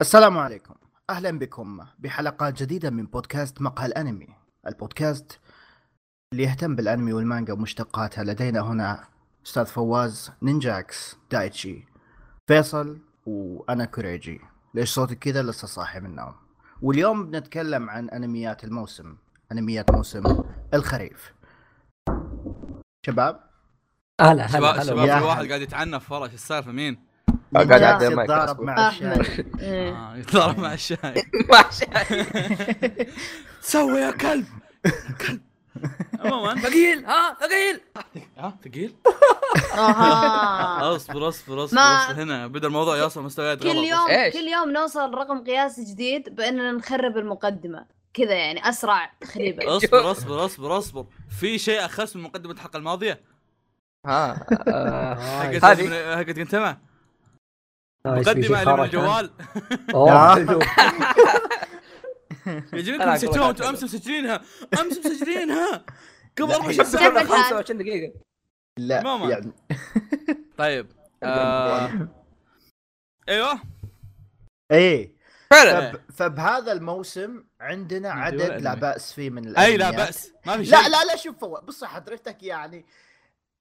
السلام عليكم. أهلا بكم بحلقة جديدة من بودكاست مقهى الأنمي. البودكاست اللي يهتم بالأنمي والمانجا ومشتقاتها. لدينا هنا أستاذ فواز نينجاكس دايتشي فيصل وأنا كوريجي. ليش صوتي كذا؟ لسه صاحي من النوم. واليوم بنتكلم عن أنميات الموسم. أنميات موسم الخريف. شباب؟ هلا شباب هلا. شباب هلا يا في واحد هلا. قاعد يتعنف ورا شو السالفة؟ مين؟ قاعد نينجاكس أعدل المايك يتضارب. مع الشاي. احمد إيه. آه يتضارب مع الشاي. سوي يا كلب. كلب. عموما. ثقيل. ها ثقيل. ها؟ ثقيل؟ أها. أصبر أصبر أصبر هنا. بدا الموضوع يوصل مستويات كل يوم؟ كل يوم نوصل رقم قياسي جديد بإننا نخرب المقدمة. كذا يعني أسرع تخريبا. أصبر أصبر أصبر أصبر. في شيء اخس من مقدمة الحلقة الماضية؟ ها آه، هذه. حقت كنتما آه، اللي من خرج، ها؟ الجوال حلو يجيكم أنا نسيتوها أنتم. امس مسجلينها. امس مسجلينها. قبل لا، أربع هي ساعات كيف بتسجل الحال؟ 25 دقيقة. لا ماما. يعني. طيب آه... أيوه. إيه. فعلا. فب... فبهذا الموسم عندنا عدد لا؟ بأس فيه من أي الأنميات. لا بأس. ما في شيء. لا لا لا شوف بص حضرتك يعني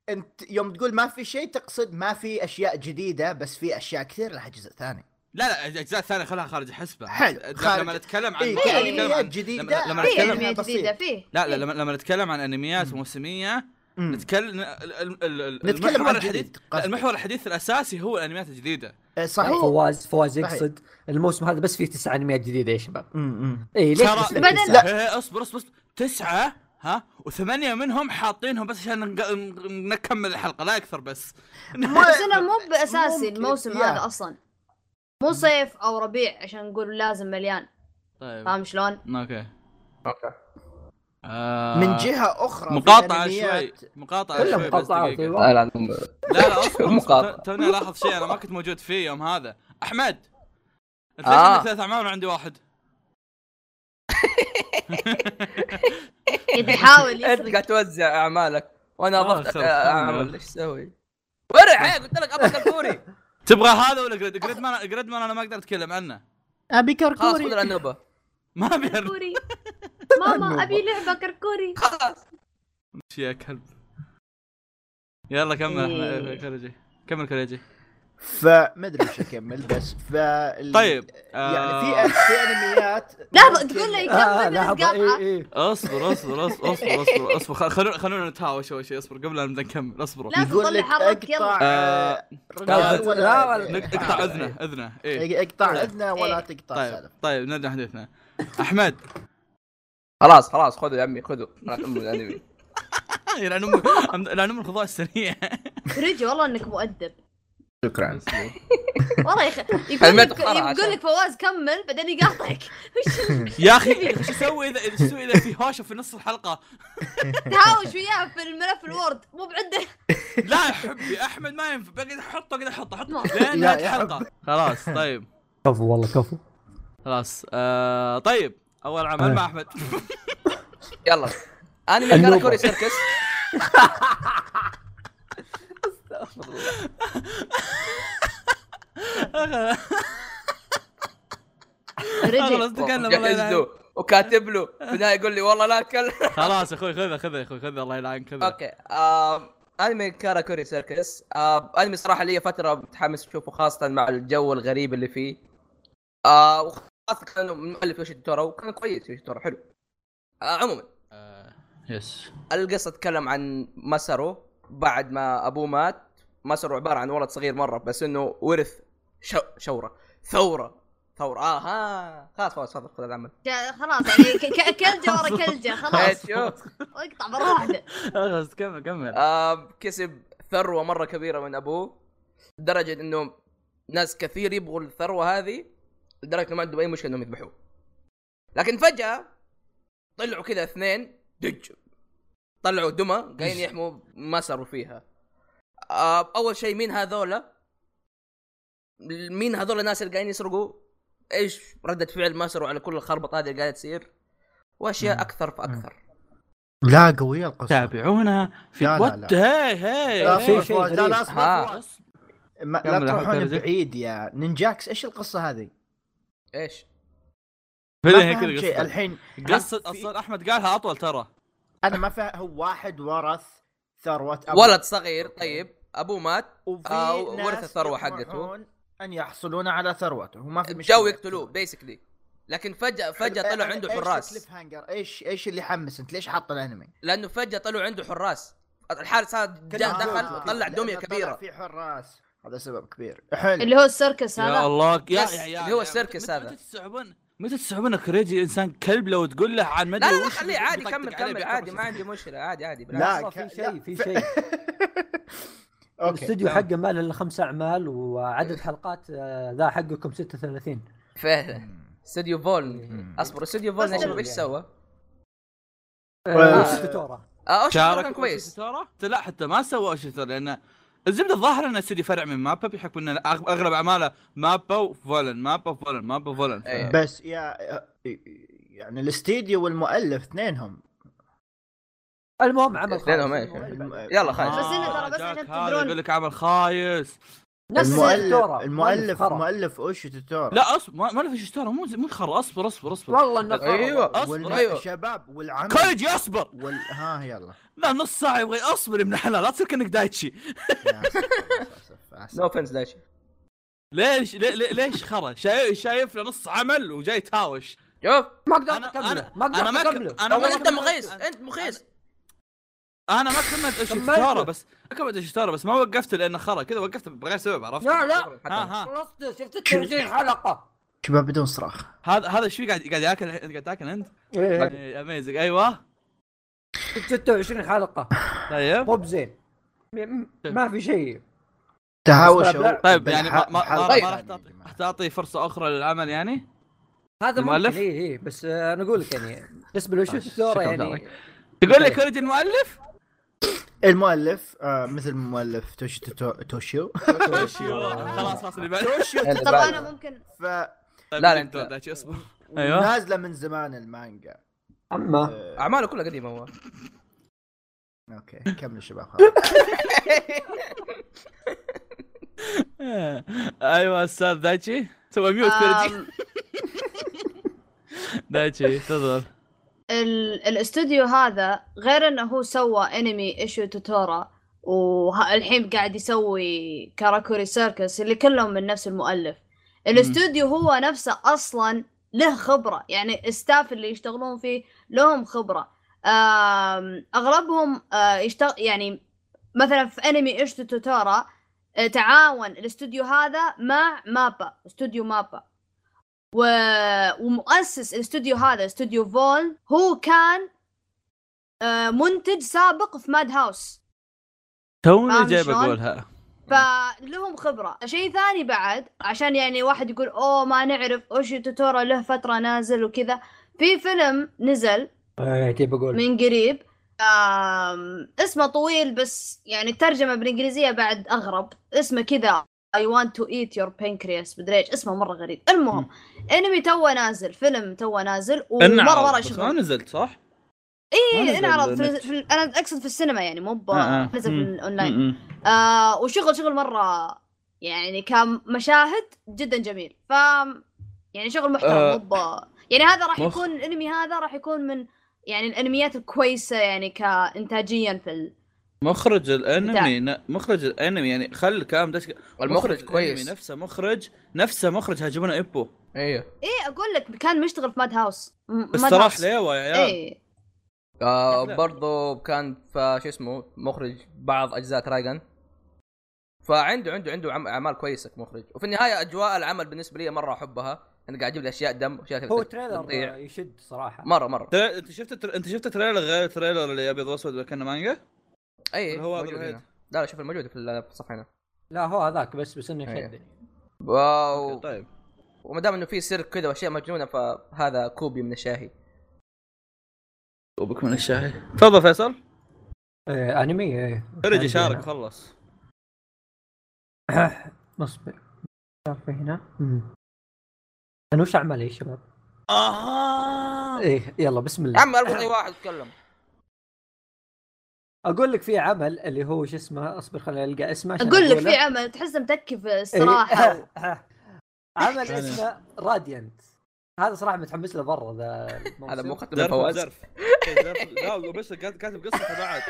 انت يوم تقول ما في شيء تقصد ما في اشياء جديده بس في اشياء كثير لها جزء ثاني لا لا الاجزاء الثانية خلها خارج الحسبه حلو، لما خارج. نتكلم عن إيه، لما نتكلم عن جديدة. لما, لما في في نتكلم انميات بسيط. جديده فيه لا فيه. لما لما نتكلم عن انميات. موسميه. نتكلم ال- ال- ال- نتكلم المحور عن الحديث لا،. المحور الحديث الاساسي هو الانميات الجديده إيه، صحيح فواز فواز صحيح. يقصد الموسم هذا بس فيه تسع انميات جديده يا شباب مم. اي ليش بس بدل-؟ لا إيه، اصبر اصبر اصبر. تسعه ها؟ وثمانية منهم حاطينهم بس عشان نكمل الحلقة لا أكثر بس. بس أنا مو بأساسي الموسم. هذا أصلا. مو صيف أو ربيع عشان نقول لازم مليان. طيب. فاهم شلون؟ Okay. Okay. آه... من جهة أخرى مقاطعة شوي. مقاطعة كلها مقاطعات. أيوه لا لا لا لا أصبر مقاطعة. توني الاحظ شيء أنا ما كنت موجود فيه يوم هذا. أحمد. انت ليش آه. عندك ثلاث أعمال وعندي واحد؟ يحاول أنت قاعد توزع أعمالك. وأنا آه، اضفت. اعمال إيش أسوي؟ ورع هي قلت لك أبغى كركوري. تبغى هذا ولا جريد؟ جريد مان جريد مان أنا ما أقدر أتكلم عنه. أبي خلاص خذ كركوري ما أبي كركوري. ماما أبي لعبة كركوري. خلاص. امشي يا كلب. يلا كمل. إيه. أحمد- كوريجي. كمل كوريجي. فما أدري وش اكمل بس ف طيب يعني في آه، في أنميات لحظه ممكن- تقول لي آه يكمل لحظه اي قاطعه اي أصبر أصبر أصبر أصبر أصبر أصبر. خل- خلونا خلونا نتهاوش شوي شوي أصبر قبل لا نبدأ نكمل. اصبروا لا يقول لك حرك يلا. اقطع آه، لا، لا، نق- اقطع أذنه أذنه. اقطع أذنه ولا إيه. تقطع طيب سالفة. طيب نرجع حديثنا أحمد. خلاص خلاص خذوا يا عمي خذوا. اكمل الانمي يلعن أمك يلعن ام الخضاع السريع. رجي والله إنك مؤدب. شكرا. والله يا أخي يقول لك يقول. لك فواز كمل بعدين يقاطعك. يا أخي إيش أسوي اذا إيش أسوي إذا في هوشة في نص الحلقة؟ تهاوش وياه في الملف ال Word مو بعنده لا يا حبي أحمد ما ينفع. بقعد احطه كذا احطه احطه. لين لا نهايه الحلقة. خلاص طيب. كفو والله كفو. خلاص آه طيب. أول عمل. مع أحمد. يلا. أنمي. كاراكوري سيركس. خلاص رجي تكلم الله جهز يلعن له وكاتب له. في النهاية يقول لي والله لا أتكلم. خلاص يا أخوي خذها خذها يا أخوي خذها الله يلعنك خذها okay. أنمي كاراكوري سيركس. أنمي صراحة لي فترة متحمس أشوفه خاصة مع الجو الغريب اللي فيه. آه وخاصة كانه من مؤلف يوشي تورو وكان كويس يوشي تورو حلو. آه عموما. آه، يس القصة تتكلم عن مسرو بعد ما أبوه مات. مسرو عبارة عن ولد صغير مرة بس إنه ورث شو شورة. ثورة. ثورة. آه ها. خلاص خلاص تفضل خذ العمل. خلاص يعني ك- ك- كلجة ورا كلجة خلاص. شوف. اقطع مره واحدة خلاص كمل كمل. آه كسب ثروة مرة كبيرة من أبوه لدرجة إنه ناس كثير يبغوا الثروة هذه لدرجة إنه ما عندهم أي مشكلة إنهم يذبحوه. لكن فجأة طلعوا كذا اثنين دج. طلعوا دمى قاعدين يحموا ما صاروا فيها. أول شيء مين هذولا مين هذول الناس اللي قاعدين يسرقوا إيش ردة فعل ما صاروا على كل الخربطه هذه اللي قاعدة تصير وأشياء مم. أكثر فأكثر لا قوية القصة تابعونا في لا، لا، وات لا. هي هي لا في شيء لا لا. اصبر. فواز. ما لا تروحون. بعيد يا نينجاكس إيش القصة هذه؟ إيش؟ ما فهمت شيء الحين قصة أصلا أحمد قالها أطول ترى أنا ما فاهم هو واحد ورث ثروة أبوه. ولد صغير طيب. أبوه مات. وفي آه، ورث الثروة حقته. أن يحصلون على ثروته. وما في مشكلة. جو يقتلوه basically لكن فجاه فجأة طلع عنده إيش حراس. الكليف هانجر؟ إيش إيش اللي حمس أنت؟ ليش حاط الأنمي؟ لأنه فجأة طلعوا عنده حراس. الحارس هذا جاء دخل طلع دميه طلع كبيرة. في حراس. هذا سبب كبير. حلو. اللي هو السيركس يا هذا. الله يا يا يا اللي هو يا- السيركس هذا. متى تستوعبون كريجي إنسان كلب لو تقول له عن مدري لا لا لا خليه عادي كمل كمل عادي ما. عندي مشكلة عادي عادي بالعكس. لا في شيء في شيء. الاستوديو نعم. حقه ما له الا خمس اعمال وعدد حلقات آه، ذا حقكم 36 فعلا استوديو فول. أصبر استوديو فول نشوف يعني. إيش سوى. آه، آه. آه أوش شارك كان كويس. ترى لا حتى ما سوى اوشيتورا لأن الزبدة الظاهر إنه استديو فرع من مابا بحكم ان أغلب أعماله مابا وفولن مابا وفولن مابا وفولن ف- إيه. بس يا يعني الاستديو والمؤلف اثنينهم المهم عمل اثنينهم خايس. إيش الم- يلا خلاص. بس إنه ترى آه، بس عشان هذا تدرون- يقول لك عمل خايس نفس المؤلف المؤلف خرا. مؤلف اوشي توتورا لا اصبر ما ما له في اشترى مو مو خر أصبر أصبر أصبر. والله إنه خرا. أيوه. أصبر، والم... أيوه. شباب والعمل كويجي أصبر. وال... ها يلا. لا نص ساعة يبغى أصبر يا ابن الحلال لا تصير كأنك دايتشي. no offense دايتشي ليش ليش خرا؟ شايف شايف له نص عمل وجاي تهاوش. شوف ما أقدر أكمله ما أقدر أكمله. أنا ما أنت مخيس أنت مخيس أنا ما كملت إيش كملت. الشطاره بس كملت إيش الشطاره بس ما وقفت لأنه خرا كذا وقفت بغير سبب عرفت؟ لا لا. خلصت 26 حلقة. شباب بدون صراخ. هذا هذا إيش في قاعد قاعد ياكل؟ قاعد تاكل أنت؟ إيه، amazing أيوه. 26 حلقة. طيب. مو بزين م- ما في شيء. تهاوشوا طيب يعني ما ما, ما, ما طيب. راح تعطي فرصة أخرى للعمل يعني؟ هذا المؤلف؟ ممكن اي اي بس أنا أقول لك يعني بالنسبة لوشو طيب، شكراً يعني. لك. تقول لي طيب. كوريجي المؤلف؟ المؤلف آه مثل مؤلف توشي تو... توشيو. خلاص خلاص اللي بعد. طب أنا ممكن ف طيب لا، لا، انت. اصبر أيوه. نازلة من زمان المانجا. اما آه، أعماله كلها قديمة هو. okay كمل شباب خلاص. أيوه أستاذ دايتشي. سوى mute كوريجي دايتشي تفضل. الاستوديو هذا غير إنه هو سوى أنمي أوشيو توتورا والحين قاعد يسوي كاراكوري سيركس اللي كلهم من نفس المؤلف. الاستوديو هو نفسه أصلا له خبرة يعني ال staff اللي يشتغلون فيه لهم خبرة. أغلبهم آه، يشتغل يعني مثلا في انمي اوشيو تو تورا تعاون الاستوديو هذا مع مابا استوديو مابا. و... ومؤسس الاستوديو هذا استوديو فول هو كان آه، منتج سابق في ماد هاوس. توني جاي؟ بقولها فلهم خبرة. شيء ثاني بعد عشان يعني واحد يقول أوه ما نعرف اوشي توتورا له فترة نازل وكذا. في فيلم نزل أقول؟ من قريب اسمه طويل بس يعني الترجمة بالإنجليزية بعد أغرب. اسمه كذا. I want to eat your pancreas مدري إيش اسمه مرة غريب المهم انمي توه نازل فيلم توه نازل ومرة مرة بس ما نزلت صح؟ اي انعرض في. في أنا أقصد في السينما يعني مو ب- آه، آه. نزل في مم. الأونلاين. آه وشغل شغل مرة يعني كمشاهد جدا جميل ف يعني شغل محترم آه. مو يعني هذا راح يكون الأنمي هذا راح يكون من يعني الأنميات الكويسة يعني كانتاجيا في. مخرج الانمي ن- مخرج الانمي يعني خل الكلام ده المخرج مخرج كويس. نفسه مخرج نفسه مخرج هاجمونا إيبو أيوه إيه أقول لك كان مشتغل في ماد هاوس م- بس ماد تراح هاوس. ليوا يا عيال إيه آه. برضو كان في شو اسمه مخرج بعض أجزاء ترايجن فعنده عنده عنده عم- أعمال كويسة كمخرج وفي النهاية أجواء العمل بالنسبة لي مرة أحبها أنا قاعد أجيب لي أشياء دم وأشياء هو. trailer يشد صراحة مرة مرة أنت شفت. أنت شفت ال trailer غير ال trailer اللي ابيض واسود اللي كان مانجا؟ اي هو هذا. لا لا شوف الموجود في ال- في الصفحة هنا. لا هو هذاك بس بس إنه أيه. يشدني واو. طيب. وما دام إنه في سيرك كذا وأشياء مجنونة فهذا كوبي من الشاهي. وبك من الشاهي. تفضل فيصل. آه، أنمي آه. رجي شارك خلص. اصبر شارك هنا. أنا وش أعمل يا شباب؟ أها إيه يلا بسم الله. عم اربط اي واحد يتكلم أقول لك في عمل اللي هو شو اسمه أصبر خليني ألقى اسمه عشان أقول لك. في عمل تحسه متكي في إيه. الصراحة عمل يعني. اسمه راديانت هذا صراحة متحمس له برا ذا الموسم. هذا مو ختم زرف. لا بس كات- كاتب قصته بعد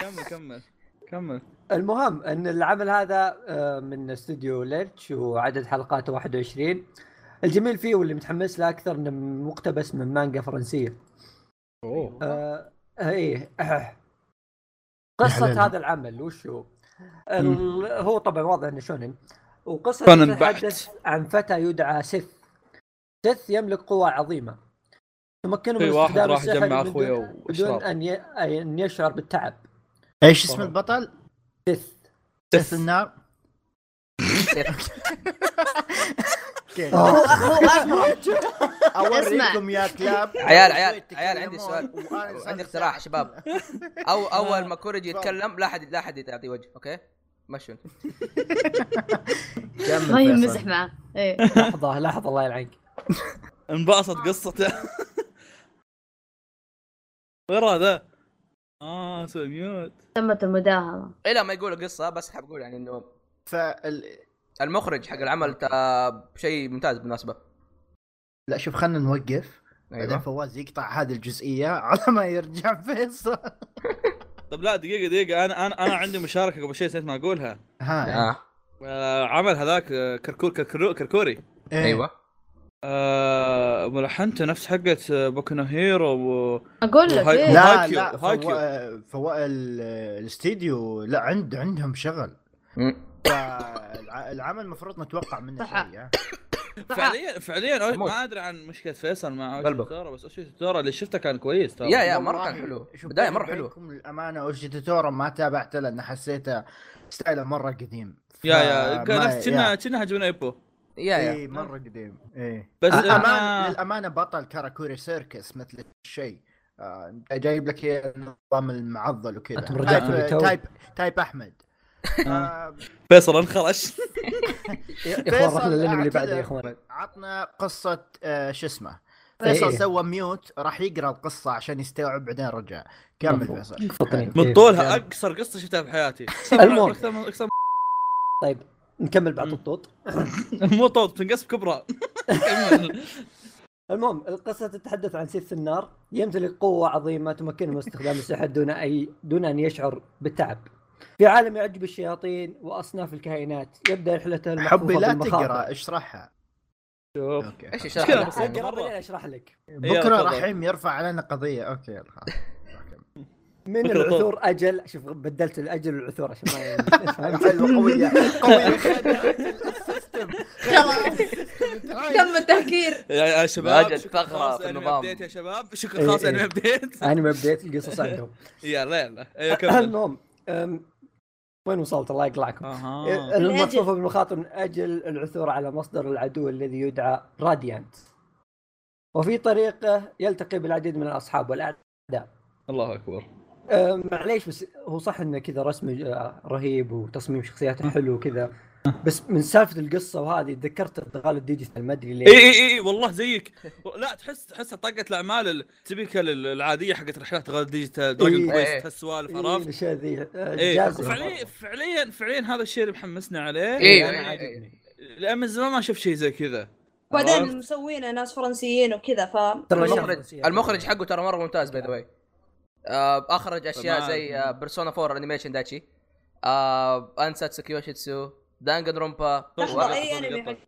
كمل كمل كمل المهم إن العمل هذا آه، من استوديو ليرتش وعدد حلقاته 21 الجميل فيه واللي متحمس له أكثر إنه مقتبس من مانجا فرنسية أوه آه إيه قصة حلال. هذا العمل وش هو؟ هو طبعا واضح إنه شونن. وقصة شونن تتحدث عن فتى يدعى سيث. سيث يملك قوة عظيمة. تمكنه من استخدام السحر بدون- أخويا بدون أن يشعر بالتعب. إيش اسم البطل؟ سيث. سيف النار. أسمع. أوريكم يا كلاب. عيال عيال عيال عندي سؤال. عندي اقتراح. شباب. أو أول ما كوريجي يتكلم لا احد لا احد يعطيه وجه okay؟ مشوا ما. يمزح معه. إيه. لحظة لحظة الله يلعنك. انبسط قصته وين هذا؟ آه سوي mute تمت المداهمة. إلى ما يقول قصة بس حاب أقول يعني إنه فال... المخرج حق العمل تا- شيء ممتاز بالمناسبة. لا شوف خلينا نوقف. بعدين أيوه. فواز يقطع هذه الجزئية على ما يرجع فيصل. طب لا دقيقة دقيقة. أنا أنا أنا عندي مشاركة قبل شيء نسيت ما أقولها. ها. آه. آه عمل هذاك آه، كركور كركور كركوري. إيه. أيوه. آه ملحنته نفس حقت آه، بوكو نو هيرو و... أقول لك. وهاي- إيه لا وهايكيو، لا. فوا... ال- الاستديو لا عند عندهم شغل. مم. فالعمل المفروض نتوقع منه صح. شيء؟ فعليا فعليا. ما أدري عن مشكلة فيصل مع. تورا بس اوشيو تو تورا اللي شفته كان كويس ترى يا يا مرة كان حلو بداية مرة حلو للأمانة اوشيو تو تورا ما تابعته لأن حسيته ستايله مرة قديم يا يا كان. كنا كنا هاجمي نو إيبو يا إي يا مرة قديم إيه بس. أنا... للأمانة بطل كاراكوري سيركس مثل الشيء آه، جايب لك النظام المعضل وكذا تايب. تايب أحمد فيصل انخرش يا إخوان فيصل رحنا للأنمي اللي. بعده يا إخوان عطنا قصة آه، شو اسمه إيه. فيصل سوى ميوت راح يقرأ القصة عشان يستوعب بعدين رجع كمل. فيصل. من إيه. طولها أقصر قصة شفتها في حياتي المهم. طيب نكمل بعد. الطوط مو طول تنقص بكبرى كمل. المهم القصة تتحدث عن سيف النار يمتلك قوة عظيمة تمكنه من استخدام السحر دون أي دون أن يشعر بالتعب. في عالم يعجب الشياطين وأصناف الكائنات يبدأ رحلته حبي لا. تقرأ اشرحها شوف إيش بس لك؟ يعني. أشرح لك. بكرة. رحيم يرفع علينا قضية أوكي يلا خلاص. من العثور أجل شوف بدلت الأجل والعثور عشان ما فهمت؟ حلوة قوية قوية تم التهكير يا شباب واجد ثغرة خاص في النظام. ابديت يا شباب شكرا إيه، خاص إيه. انمي ابديت انمي بديت القصص عندهم. يلا يلا كمل المهم وين وصلت الله يقلعكم؟ أها المحفوفة بالمخاطر من أجل العثور على مصدر العدو الذي يدعى راديانت. وفي طريقه يلتقي بالعديد من الأصحاب والأعداء. الله أكبر معليش بس هو صح إنه كذا رسم آه، رهيب وتصميم شخصياته حلو وكذا بس من سالفة القصة وهذه تذكرت ارتغال الديجيتال ما أدري ليه إي إي إي والله زيك لا تحس تحس طاقه الأعمال ال typical العادية حقت رحلات غير digital دراجون إيه. كويست هالسوالف عرفت؟ الأشياء ذي آه، فعليا. فعليا فعليا هذا الشيء اللي محمسنا عليه أنا إيه، عاجبني لأن من زمان ما شفت شيء زي كذا بعدين عرفت؟ مسوينه ناس فرنسيين وكذا ف ترى المخرج المخرج حقه ترى مرة ممتاز by the way أخرج أشياء. زي بيرسونا 4 animation داتشي آه انساتسو كيوشيتسو دانجن رونبا لحظة واحد اي صوتي انمي قطع.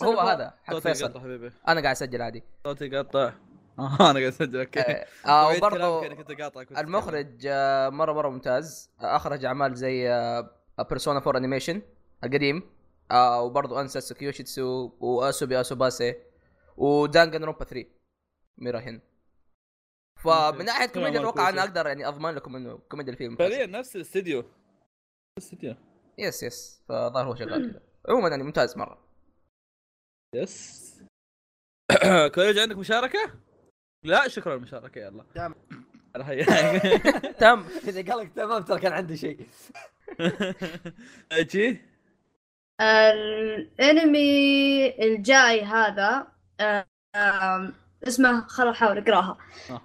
حق هو هذا حق صوتي فيصل. حبيبي. أنا قاعد أسجل عادي. صوتي قطع آه أنا قاعد أسجل okay. آه، آه وعيد وبرضه قاطع كنت المخرج آه، مرة مرة ممتاز. آه، أخرج أعمال زي بيرسونا 4 animation القديم. آه وبرضه انساتسو كيوشيتسو واسوبي اسوباسي ودانجن رونبا 3 ميراهن فمن ناحية كوميديا أتوقع. أنا أقدر يعني أضمن لكم إنه كوميديا الفيلم فعليا نفس الاستديو الاستديو yes yes. فظهر هو شغال كذا. عموما يعني ممتاز مرة. yes. كوريج عندك مشاركة؟ لا شكرا للمشاركة يلا. تمام. يحييك. تم. إذا قال لك تمام ترى كان عنده شيء. أجي. الانمي الجاي هذا اسمه خل أحاول أقرأها.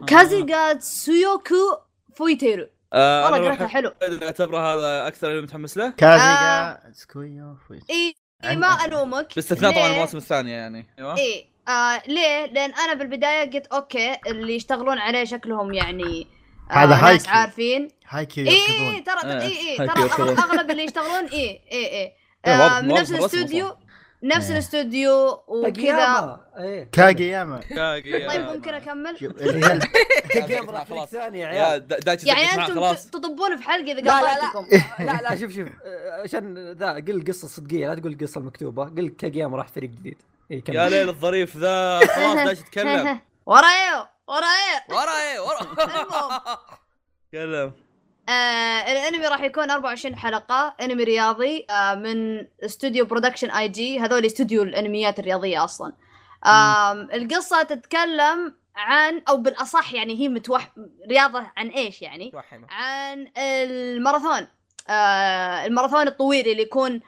كازيغا سويوكو فويتيرو. آه والله قريتها حلو أعتبره هذا أكثر اللي متحمس له كازيغا سكويو فويت. إي إيه، ما ألومك باستثناء طبعا؟ المواسم الثانية يعني أيوه إيه آه ليه؟ لأن أنا بالبداية قلت okay اللي يشتغلون عليه شكلهم يعني آه هذا ناس هايكيو. عارفين هايكيو إي يركضون اي ترى إيه، إي إي ترى أغلب اللي يشتغلون إي إي إي إيه، آه من نفس الاستوديو. نفس إيه. الاستوديو وكذا كاجياما إيه. كاجياما طيب ممكن أكمل؟ كاجياما راح خلاص. ثاني يا يا عيال. يعني أنتم تطبون في حلقة إذا لا، لا، لا. شوف شوف. آه، عشان ذا قل القصة الصدقيه لا تقول القصة المكتوبه قل كاجياما راح فريق جديد. كمل. يا ليل الظريف ذا. خلاص دايتشي تكلم. ورايو ورايو ورا إيه؟ ورا. المهم. تكلم. آه الانمي راح يكون 24 حلقة انمي رياضي آه من استوديو برودكشن اي جي هذول استوديو الانميات الرياضية أصلا. آم القصة تتكلم عن أو بالأصح يعني هي متوح رياضة عن إيش يعني؟ توحمه عن الماراثون. آه الماراثون الطويل اللي يكون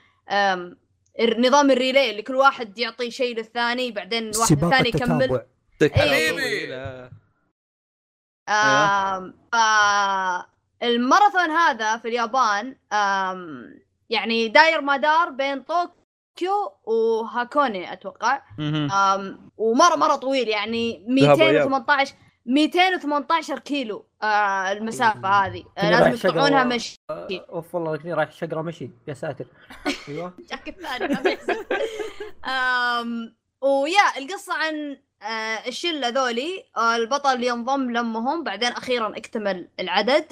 نظام الريلي اللي كل واحد يعطي شيء للثاني بعدين واحد سباق الثاني يكمل. حبيبي. آه الماراثون هذا في اليابان يعني داير ما دار بين طوكيو وهاكوني أتوقع. ومره مرة طويل يعني ذهب وإياب. 218 218 كيلو آه المسافة هذه. آه لازم يقطعونها و- مشي. اوف والله لكني رايح شقره مشي. يا ساتر. أيوه. جاك الثاني ويا القصة عن آه، الشلة ذولي آه، البطل ينضم لأمهم بعدين أخيرا اكتمل العدد.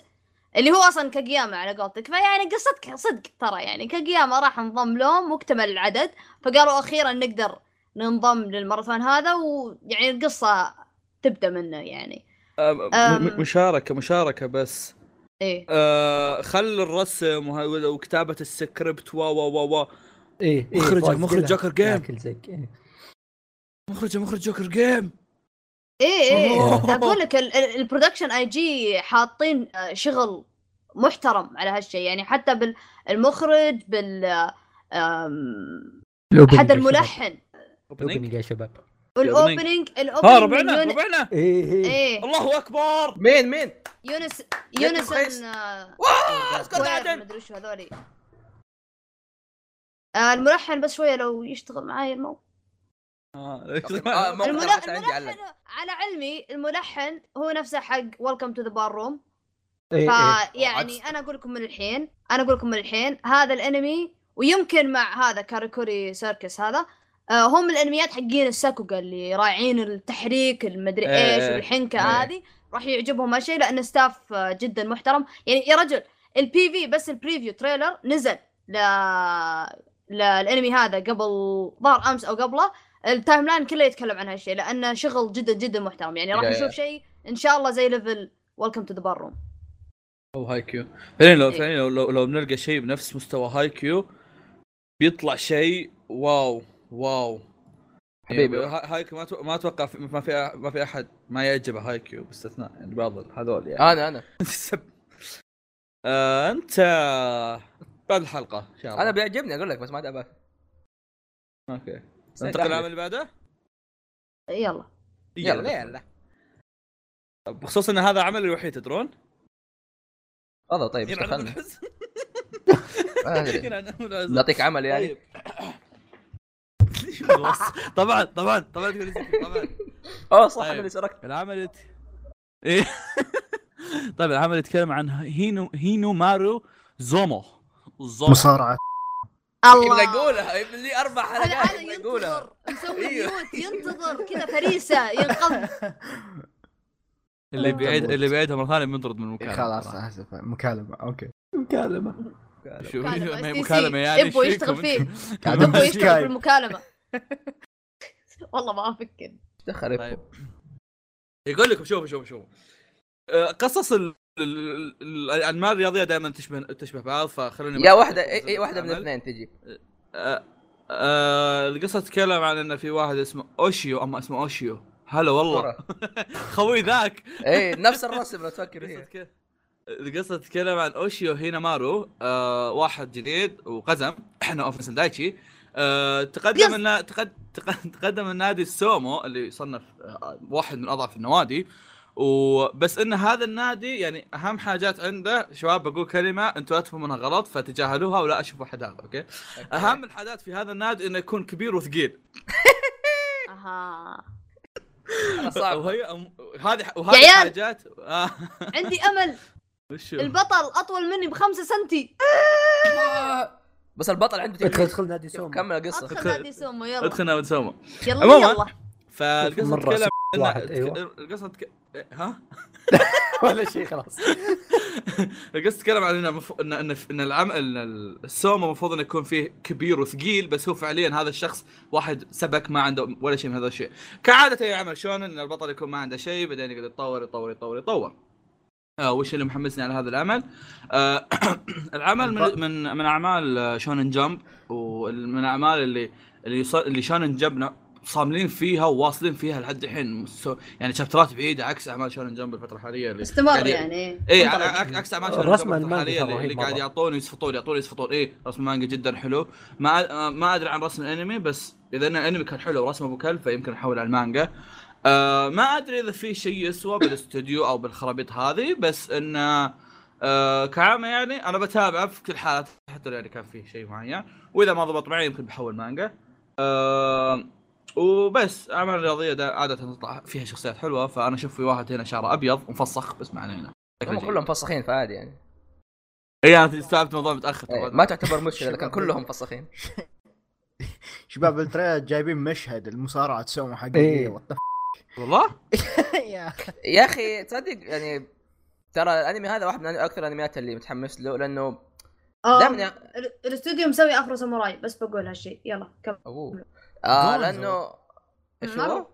اللي هو أصلا كاجياما على قولتك فيعني قصتك صدق ترى يعني كاجياما راح انضم لهم واكتمل العدد فقالوا أخيرا نقدر ننضم للماراثون هذا ويعني القصة تبدأ منه يعني أم. م- مشاركة مشاركة بس إيه آه خل الرسم وكتابة السكريبت و و و و إيه إيه مخرج- مخرج. Joker Game. إيه. مخرج مخرج Joker Game إيه إيه. أقول لك ال- ال- ال Production I.G حاطين آه، شغل محترم على هالشيء. يعني حتى بالمخرج بال حتى. الملحن. ال opening؟ يا شباب. وال opening ها ال opening ربعنا من يون... ربعنا. إيه إيه. إيه. الله أكبر. مين مين؟ يونس يونس واه مدري وش هذولي. آه، الملحن بس شوية لو يشتغل معاي الموضوع آه، آه، الملحن, الملحن على علمي الملحن هو نفسه حق Welcome to the Ballroom فيعني أنا أقول لكم من الحين أنا أقول لكم من الحين هذا الأنمي ويمكن مع هذا كاراكوري Circus هذا آه هم الأنميات حقين الساكوغا اللي رايعين التحريك المدري إيه، إيش إيه، والحنكة إيه. هذه راح يعجبهم هالشيء لأن staff آه، جدا محترم. يعني يا رجل ال PV بس ال preview trailer نزل ل للانمي هذا قبل ظهر أمس أو قبله. ال timeline كله يتكلم عن هالشيء لأنه شغل جدا جدا محترم. يعني راح نشوف شيء إن شاء الله زي level Welcome to the Ballroom أو هايكيو. فعليا لو إيه. فعليا لو, لو, لو بنلقى شيء بنفس مستوى هايكيو بيطلع شيء wow wow. حبيبي. يعني ها- هايكيو ما ما أتوقع في ما في ما في أحد ما يعجبه هايكيو باستثناء يعني بعض هذول يعني. أنا أنا. آه أنت بعد الحلقة إن شاء الله. أنا بيعجبني أقول لك بس ما دعبك okay. ننتقل للعمل اللي بعده؟ يلا. يلا. يلا بخصوص إن هذا عملي الوحيد تدرون؟ تفضل طيب دخلنا. نعطيك عمل يعني. طيب. طبعا طبعا طبعا. طبعا. اوه صح طيب. أنا اللي سرقت. العمل. إيه. طيب العمل يتكلم عن هينو هينومارو زومو. زومو. مصارعة. الله يقولها يبغى لي أربع هذا حلقات هذا ينتظر مسوي أيوه. mute ينتظر كذا فريسة ينقض اللي. بيعيد. اللي بيعيدها مرة ثانية بينطرد من المكالمة خلاص. اسف مكالمة أوكي مكالمة شو. مكالمة يعني إيش يشتغل فيه. أبدأ يشتغل في. المكالمه والله ما أفكر دخل طيب. يقول لكم شوفوا شوفوا شوفوا آه، قصص الأنماط الرياضية دائما تشبه تشبه بعض فخلوني يا واحدة اي واحدة من. الاثنين تجي. آه، آه، القصة تتكلم عن إن في واحد اسمه أوشيو أما اسمه أوشيو. هلا والله. خوي ذاك. اي نفس الرسم لو تفكر تك- القصة تتكلم عن أوشيو هينامارو. آه واحد جديد وقزم. إحنا أوف دايتشي آه تقدم. النا... تقد... تق- تقدم النادي السومو اللي يصنف آه واحد من أضعف النوادي. وبس إن هذا النادي يعني أهم حاجات عنده شباب بقول كلمة أنتم لا تفهمونها منها غلط فتجاهلوها ولا أشوف احد هذا أوكي؟ أهم الحاجات في هذا النادي إنه يكون كبير وثقيل. أها. صعب. وهي هذه وهذه. حاجات آه. عندي أمل. وشو؟ البطل أطول مني بخمسة سنتي. بس البطل عنده ادخل ادخل نادي سومو. كمل القصة. أدخل نادي سومو يلا. ادخلنا ونسومه يلا عموماً. يلا. فالقصة مرة تتكلم واحد، أيوة. القصة تك... ها؟ ولا شيء خلاص. القصة تتكلم عن إن مف... ان ان, إن العم... إن السومو المفروض إنه يكون فيه كبير وثقيل بس هو فعليا هذا الشخص واحد سبك ما عنده ولا شيء من هذا الشيء. كعادة اي عمل شلون إن البطل يكون ما عنده شيء بعدين يقعد يتطور يتطور يتطور يتطور. آه وش اللي محمسني على هذا العمل؟ آه العمل من من من أعمال Shonen Jump ومن الأعمال اللي اللي اللي شونن جمب صاملين فيها وواصلين فيها لحد الحين. يعني شابترات بعيدة عكس أعمال Shonen Jump الفترة الحالية اللي استمر يعني. اي عكس أعمال Shonen Jump المانجا الحالية اللي, قاعد. يعطون يسفطون يعطون يسفطون اي رسم المانجا جدا حلو. ما ما أدري عن رسم الأنمي بس إذا إن الأنمي كان حلو ورسم أبو كلب فيمكن أحول على المانجا. آه ما أدري إذا في شيء يسوى بالاستوديو أو بالخرابيط هذه بس انه آه كعامة يعني أنا بتابعه في كل حالات حتى لو يعني كان فيه شيء معين. وإذا ما ضبط معي يمكن بحول مانجا. آه وبس أعمال رياضية دا- عادة تطلع فيها شخصيات حلوة فأنا أشوف في واحد هنا شعره أبيض ومفسخ بس ما علينا. هم كلهم مفسخين فعادي يعني. اي أنا استوعبت الموضوع متأخر. إيه، طبعاً. ما تعتبر مشكلة لكن كلهم مفسخين شباب ال trailer جايبين مشهد المصارعة سومو حقيقيه. what والله؟ يا. أخي تصدق يعني ترى الأنمي هذا واحد من أكثر الأنميات اللي متحمس له لأنه آه، دائما الاستوديو مسوي Afro Samurai بس بقول هالشيء يلا كمل آه Gonzo. لأنه إيش هو؟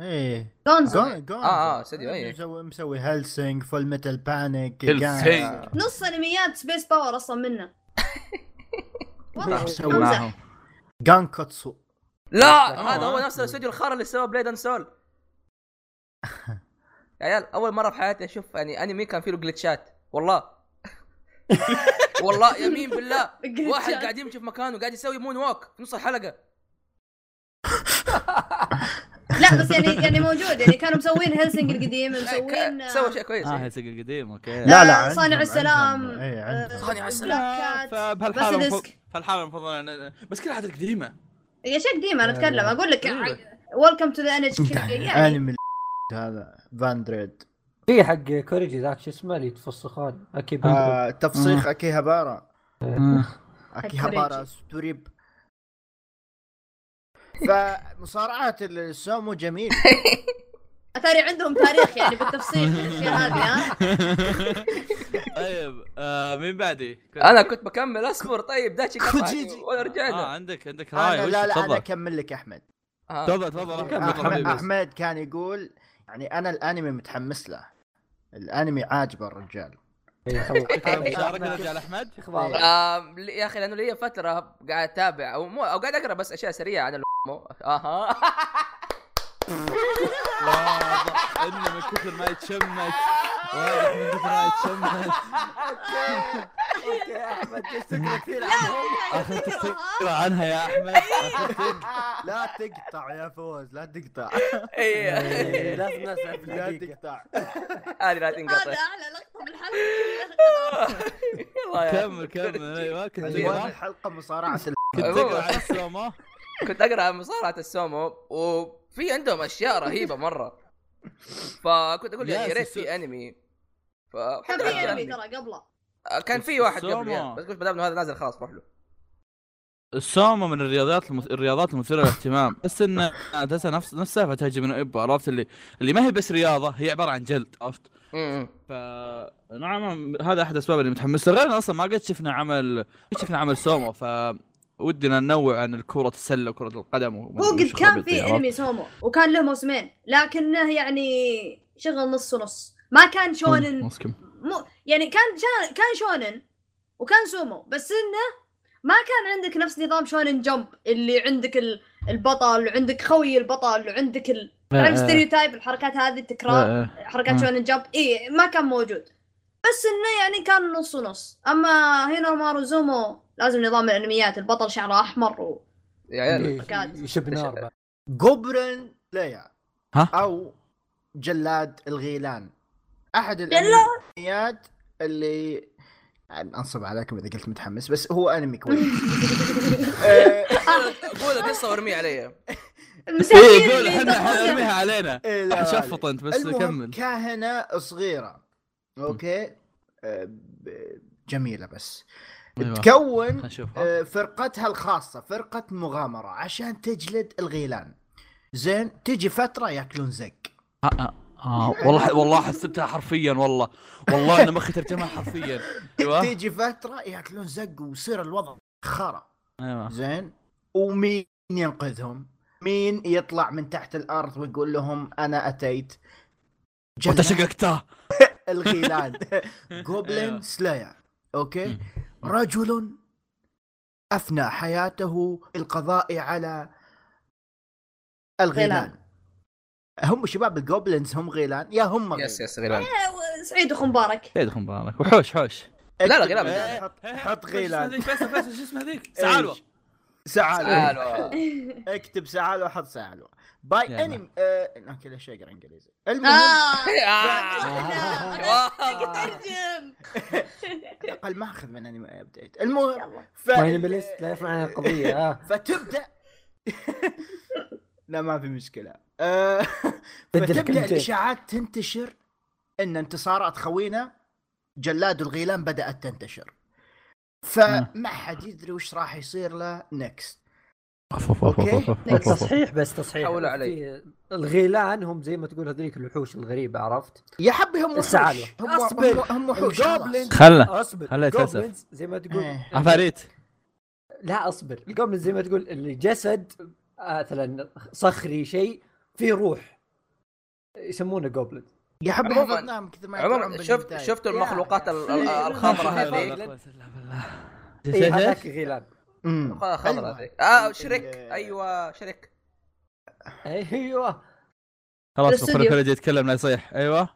إيه. Gonzo. جون جون آه، آه، استوديو، إيه. مسوي مسوي Hellsing Full Metal Panic Hellsing. نص انميات Space Power أصلا منه. واضح. مسوي امزح معهم. Gankutsuou لا آه. هذا هو نفس الاستوديو الخرا اللي سوى Blade and Soul يا عيال أول مرة في حياتي أشوف يعني أنمي كان فيه glitch ات والله. والله يمين بالله. واحد قاعد يمشي في مكانه قاعد يسوي moonwalk في نص الحلقة. لا بس يعني يعني موجود يعني كانوا مسوين Hellsing القديم مسوين سوى شيء كويس آه. هيسق القديم أوكي لا لا آه، صانع السلام إيه،. آه، صانع السلام. بلاك كات فبهالحاله. فالحاله المفروض أنا- بس كل حاجة قديمه يا شيء قديم أنا أتكلم. أقول لك. ويلكم تو ذا ان اتش يعني انمي هذا فان دريد في حق كوريجي ذاك شو اسمه اللي يتفسخون أكيد آه تفسيخ اكي هابارا مم. اكي حق هابارا كوريجي. ستوريب فمصارعات السومو جميل. اتاري عندهم تاريخ يعني بالتفصيل في الأشياء هذه ها؟ طيب آه مين بعدي؟ أنا كنت بكمل أصبر طيب داتشي كوجيجي. ولا آه عندك عندك راي لا لا أنا أكمل لك أحمد. آه. تفضل تفضل كمل أحمد. أحمد كان يقول يعني أنا الأنمي متحمس له. الأنمي عاجبه الرجال. شارك الرجال احمد أخبار يا أخي لأنه لي فترة قاعد أتابع. أو مو أو قاعد أقرأ بس أشياء سريعة عن الأمو. أها. واضح انه من كثر ما يتشمت. واضح من كثر ما يتشمت. أوكي يا أحمد شكرا كثير اخذت فكره عنها. يا أحمد. أخذت لا تقطع يا فوز لا تقطع. إيه. لازم نسال في لا تقطع. هذه لا هذا تنقطع أحلى لقطه بالحلقة والله يا- كمل كمل. أيوه كنت ال- كنت تقرا عن السومو. كنت أقرأ عن مصارعة السومو وفي عندهم أشياء رهيبة مرة. فكنت أقول يعني يا ريت في أنمي. ف كان في أنمي ترى قبله. كان في واحد. قبل يعني بس قلت ما دام إنه هذا نازل خلاص روح له. السومو من الرياضات المث... الرياضات المثيرة للاهتمام. بس انه تحسها نفس نفس سالفة تهجم من ابو عرفت اللي اللي ما هي بس رياضة هي عبارة عن جلد عرفت؟ امم ف نعم هذا أحد الاسباب اللي متحمس له. غير أصلا ما قد شفنا عمل قد شفنا عمل سومو ف ودنا ننوع عن الكرة السلة وكرة القدم هو قد كان في؟ أنمي سومو وكان له موسمين لكنه يعني شغل نص ونص. ما كان shonen مو يعني كان شان كان shonen وكان سومو بس إنه ما كان عندك نفس نظام Shonen Jump اللي عندك ال- البطل وعندك خوي البطل وعندك ال... تعرف stereotype الحركات هذه التكرار حركات مم. Shonen Jump اي ما كان موجود. بس إنه يعني كان نص ونص. أما هنا Maru Zumou لازم نظام الأنميات البطل شعره أحمر و... إيه، يشب نار. Goblin Slayer ها؟ أو جلاد الغيلان. أحد؟ الأنميات اللي أنصب عليكم إذا قلت متحمس بس هو أنمي كويس. آه، قول القصة وارميه علي. إيه المساكين قول إحنا. ارميها علينا. إيه، شفط أنت بس كمل. كاهنه صغيرة. أوكي؟ آه، جميلة بس. أيوة. تكون آه، فرقتها الخاصة فرقة مغامرة عشان تجلد الغيلان. زين تجي فترة ياكلون زق. آه والله والله حسبتها حرفيا والله. والله أنا مخي ترجمها حرفيا. أيوه. تيجي فترة ياكلون زق ويصير الوضع خرا. أيوه. زين؟ ومين ينقذهم؟ مين يطلع من تحت الأرض ويقول لهم أنا أتيت؟ جلاد شققته الغيلان. Goblin. Slayer okay؟ مم. رجل أفنى حياته القضاء على الغيلان. غيلان. هم شباب ال goblins هم غيلان. يا هم غيلان. yes yes غيلان. سعيد أخو مبارك. سيد خن بالك وحوش حوش. لا، لا، غيلان. إيه، حط حط غيلان. شو اسمه هذيك؟ سعالوه؟ سعالوه اكتب سعالوه حط سعالوه باي. انمي آه... أوكي ليش أقرأ إنجليزي. المهم أقل ما أخذ من انمي ابديت المهم يلا. ف... لا يفرع عن القضية. آه. فتبدأ. لا ما في مشكلة. آه، فتبدأ كلمتين. الإشاعات تنتشر إن انتصارات خوينا جلاد الغيلان بدأت تنتشر فما حد يدري وش راح يصير له next okay. تصحيح بس تصحيح حولوا علي. في الغيلان هم زي ما تقول هذيك الوحوش الغريبة عرفت؟ يا حبي هم وحوش. هم أصبر. هم- وحوش خله أصبر خليه يتفلسف. ال goblins زي ما تقول إيه. عفاريت لا أصبر ال goblins زي ما تقول اللي جسد آه، مثلا صخري شيء فيه روح يسمونه goblin يا عموماً- حفظناهم كثر ما عموما شفت. شفتوا المخلوقات الخضراء هذه هذاك غيلان أيوة. هذه آه شريك أيوه شريك أيوه خلاص كل يجي يتكلم لا يصيح أيوه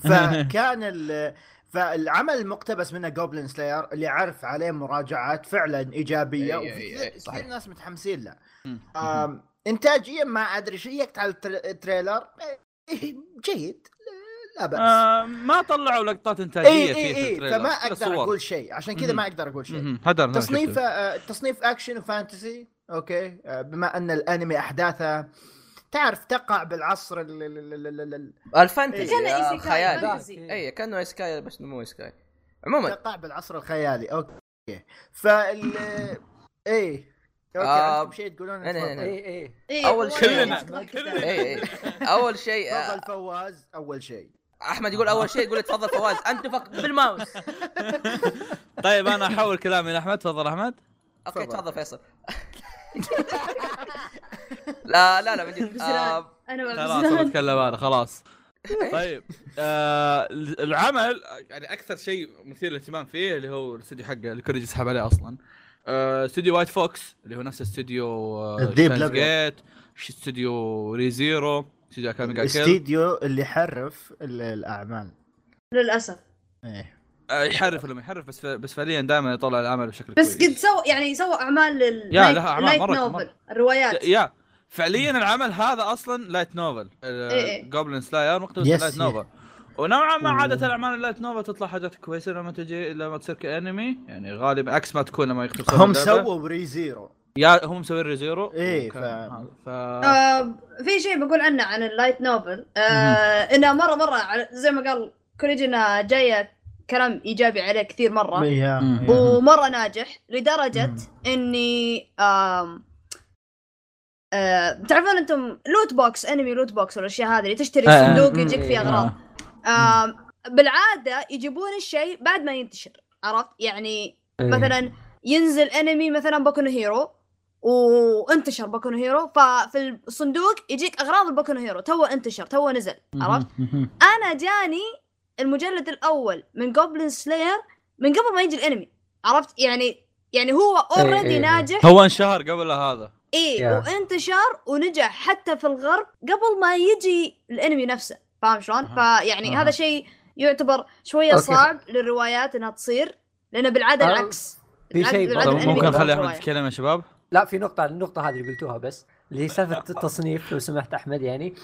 فكان ال فالعمل المقتبس منه Goblin Slayer اللي عرف عليه مراجعات فعلا ايجابيه وكثير صحيح. الناس متحمسين له انتاجيا ما أدري شيكت على ال tra- ال trailer إيه، جيد. لا بأس. آه ما طلعوا لقطات انتاجية إي فيه اي في إي ال trailer. إيه، فما بس أقدر صور. أقول شيء. عشان كذا. ما أقدر أقول شيء. هذا تصنيف. آه، تصنيف action و fantasy. Okay. آه، بما أن الأنمي أحداثه تعرف تقع بالعصر ال- ال- ال- ال- ال- ال fantasy isekai، خيالي. اي كانه isekai بس مو isekai عموما. تقع بالعصر الخيالي. okay. فال إيه. Okay آه، عندكم شيء تقولون؟ اي اي إيه، أول هو شيء- كلنا-. اي اي أول شيء آه، تفضل فواز أول شيء. أحمد يقول أول شيء يقول تفضل فواز. أنت فك بالماوس. طيب أنا أحول كلامي لأحمد. تفضل أحمد. okay تفضل. فيصل. لا لا لا من جد. آه، أنا خلاص بتكلم أنا خلاص. طيب آه العمل يعني أكثر شيء مثير للاهتمام فيه اللي هو الاستوديو حقه اللي كوريجي يسحب عليه أصلا. آه، استوديو White Fox اللي هو نفس استوديو آه،. جيت ش- استوديو Re:Zero استوديو اكاديمي الاستديو اللي حرف ال- الأعمال للأسف إيه آه، يحرف ولا ما يحرف بس بس فعليا دائما يطلع العمل بشكل بس كويس. قد سوى يعني سوى أعمال لل yeah، لها أعمال light مرة- novel مرة. الروايات yeah فعليا العمل هذا أصلا light novel إيه إيه. Goblin Slayer من light. novel ونوعا ما عادة الأعمال ال light novel تطلع حاجات كويسة لما تجي لما تصير كأنمي يعني غالبا عكس ما تكون لما يقتبسون هم. سووا ب Re:Zero yeah هم مسوين Re:Zero إيه، وكان- ف... آه في شيء بقول عنه عن ال light novel آه إنه مرة مرة زي ما قال كوريجي انه جاية كلام إيجابي عليه كثير مرة. ومرة ناجح لدرجة مم. إني آم آه تعرفون أنتم loot box انمي loot box والأشياء هذه اللي تشتري آه، آه. صندوق يجيك فيه مم. أغراض بالعادة يجيبون الشيء بعد ما ينتشر عرفت؟ يعني إيه. مثلا ينزل انمي مثلا Boku Hero وانتشر Boku Hero ففي الصندوق يجيك أغراض ال Boku Hero تو انتشر تو نزل عرفت؟ أنا جاني المجلد الأول من Goblin Slayer من قبل ما يجي الانمي عرفت؟ يعني يعني هو already إيه. ناجح. هو انشهر قبل هذا. اي yeah. وانتشر ونجح حتى في الغرب قبل ما يجي الانمي نفسه. فاهم شلون؟ أها. فيعني أها. هذا شيء يعتبر شوية okay. صعب للروايات إنها تصير لأن بالعادة أه، العكس في شيء ممكن نخلي. أحمد يتكلم يا شباب لا في نقطة النقطة هذه اللي قلتوها بس اللي هي سالفة التصنيف لو سمحت أحمد يعني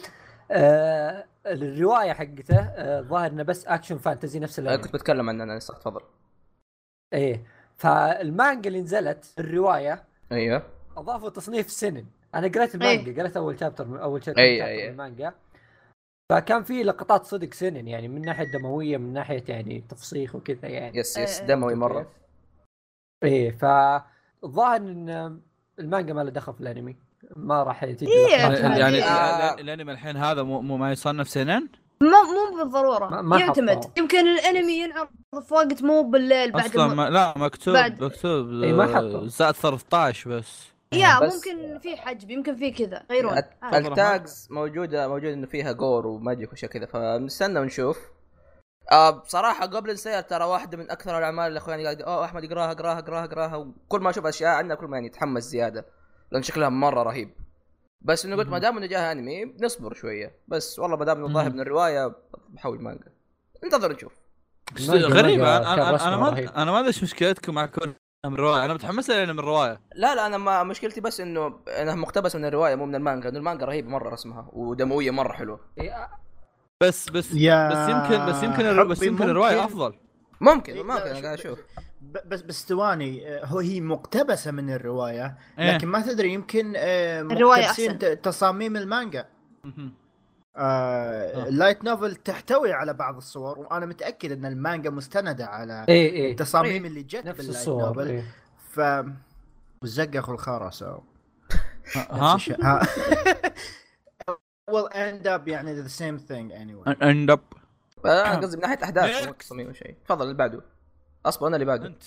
آه الرواية حقته آه، ظاهر إنه بس action fantasy نفس الأنمي كنت بتكلم عن أنا لسه تفضل إيه فالمانجا اللي نزلت الرواية أيوه أضافوا تصنيف seinen أنا قريت المانجا قريت أول chapter أول chapter, أي- chapter أي. من المانجا فكان في لقطات صدق seinen يعني من ناحية دموية من ناحية يعني تفسيخ وكذا يعني yes yes إيه. دموي مرة إيه فالظاهر إن المانجا ما له دخل في الأنمي ما راح تجي إيه، يعني- يعني آه. ال- الأنمي الحين هذا مو مو ما يصنف seinen مو مو بالضرورة ما- ما يعتمد حطوا. يمكن الأنمي ينعرض في وقت مو بالليل بعد أصلا الم... ما لا مكتوب بعد- مكتوب إي، ما آه،. زائد 13 بس يا بس- ممكن في حجب يمكن في كذا. غيرون. الت- عادي. التاجز موجودة موجود إنه فيها جور وماجيك وشيء كذا فنستنى ونشوف. آه بصراحة قبل السير ترى واحدة من أكثر الأعمال اللي أخواني قاعد اوه أحمد اقراها اقراها اقراها اقراها وكل ما أشوف أشياء عنها كل ما يعني يتحمس زيادة لأن شكلها مرة رهيب. بس إنه قلت ما دام إنه جاها أنمي نصبر شوية. بس والله ما دام إنه ظاهر من الرواية بحول مانجا. انتظر نشوف. غريبة رسمها أنا ما. أنا ما أدري إيش مشكلتكم مع كون من الرواية أنا متحمس لأن من الرواية لا لا أنا ما مشكلتي بس إنه أنا مقتبس من الرواية مو من المانجا إنه المانجا رهيبة مرة رسمها ودموية مرة حلوة. إيه، بس بس يا بس يمكن بس يمكن بس يمكن الرواية ممكن- أفضل. ممكن إيه، ممكن قاعد أشوف. ب- بس بس ثواني آه، هو هي مقتبسة من الرواية إيه. لكن ما تدري يمكن آه، أحسن. ت- تصاميم المانجا. آه آه. ال light novel تحتوي على بعض الصور وأنا متأكد إن المانجا مستندة على إيه إيه. التصاميم اللي جت نفس بال light الصور novel إيه. ف والزق أخو الخرا so ها will end up يعني the same thing anyway. end up أنا قصدي من ناحية أحداث تصميم شيء. تفضل اللي بعده. أصبر أنا اللي بعده. أنت.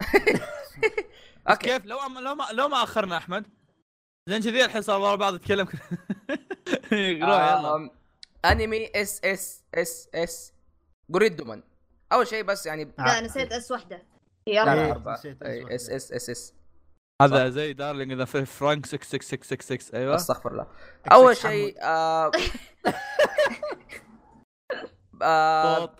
okay. كيف؟ لو ما لو ما لو ما أخرنا أحمد. زين كذي الحين صار ورا بعض نتكلم روح يلا. أنمي إس إس إس إس. جريد دومان أول شيء بس يعني لا نسيت إس واحدة لا يلا. لا إيه، أي، إس إس إس إس هذا زي دارلينج إذا في فرانك 66666 أيوه. أستغفر الله. أول شيء آه، آه،.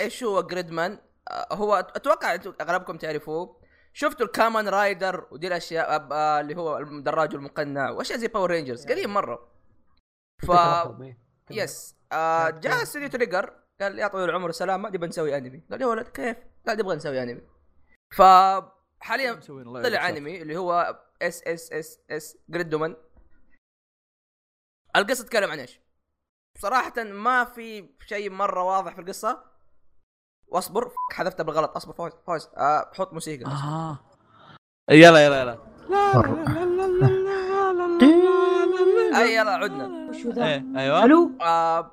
إيش هو جريدمان؟ آه، هو أتوقع أنتم أغلبكم تعرفوه. شفتوا ال Kamen Rider ودي الأشياء آه، اللي هو الدراج المقنع وأشياء زي Power Rangers قديم مرة ف فكرة إيه. yes آه جاء استوديو Trigger قال يا طويل العمر السلامه نبي نسوي انمي قال يا ولد كيف؟ لا نبغى نسوي انمي فحاليا مسوين الله طلع. انمي اللي هو SSSS Gridman القصة تتكلم عن إيش؟ صراحة ما في شيء مرة واضح في القصة واصبر. حذفتها بالغلط. اصبر فوز فوز. آه حط موسيقى. آه. يلا يلا يلا. اي يلا عدنا. وشو ذا؟ إيه أيوه. ألو آه.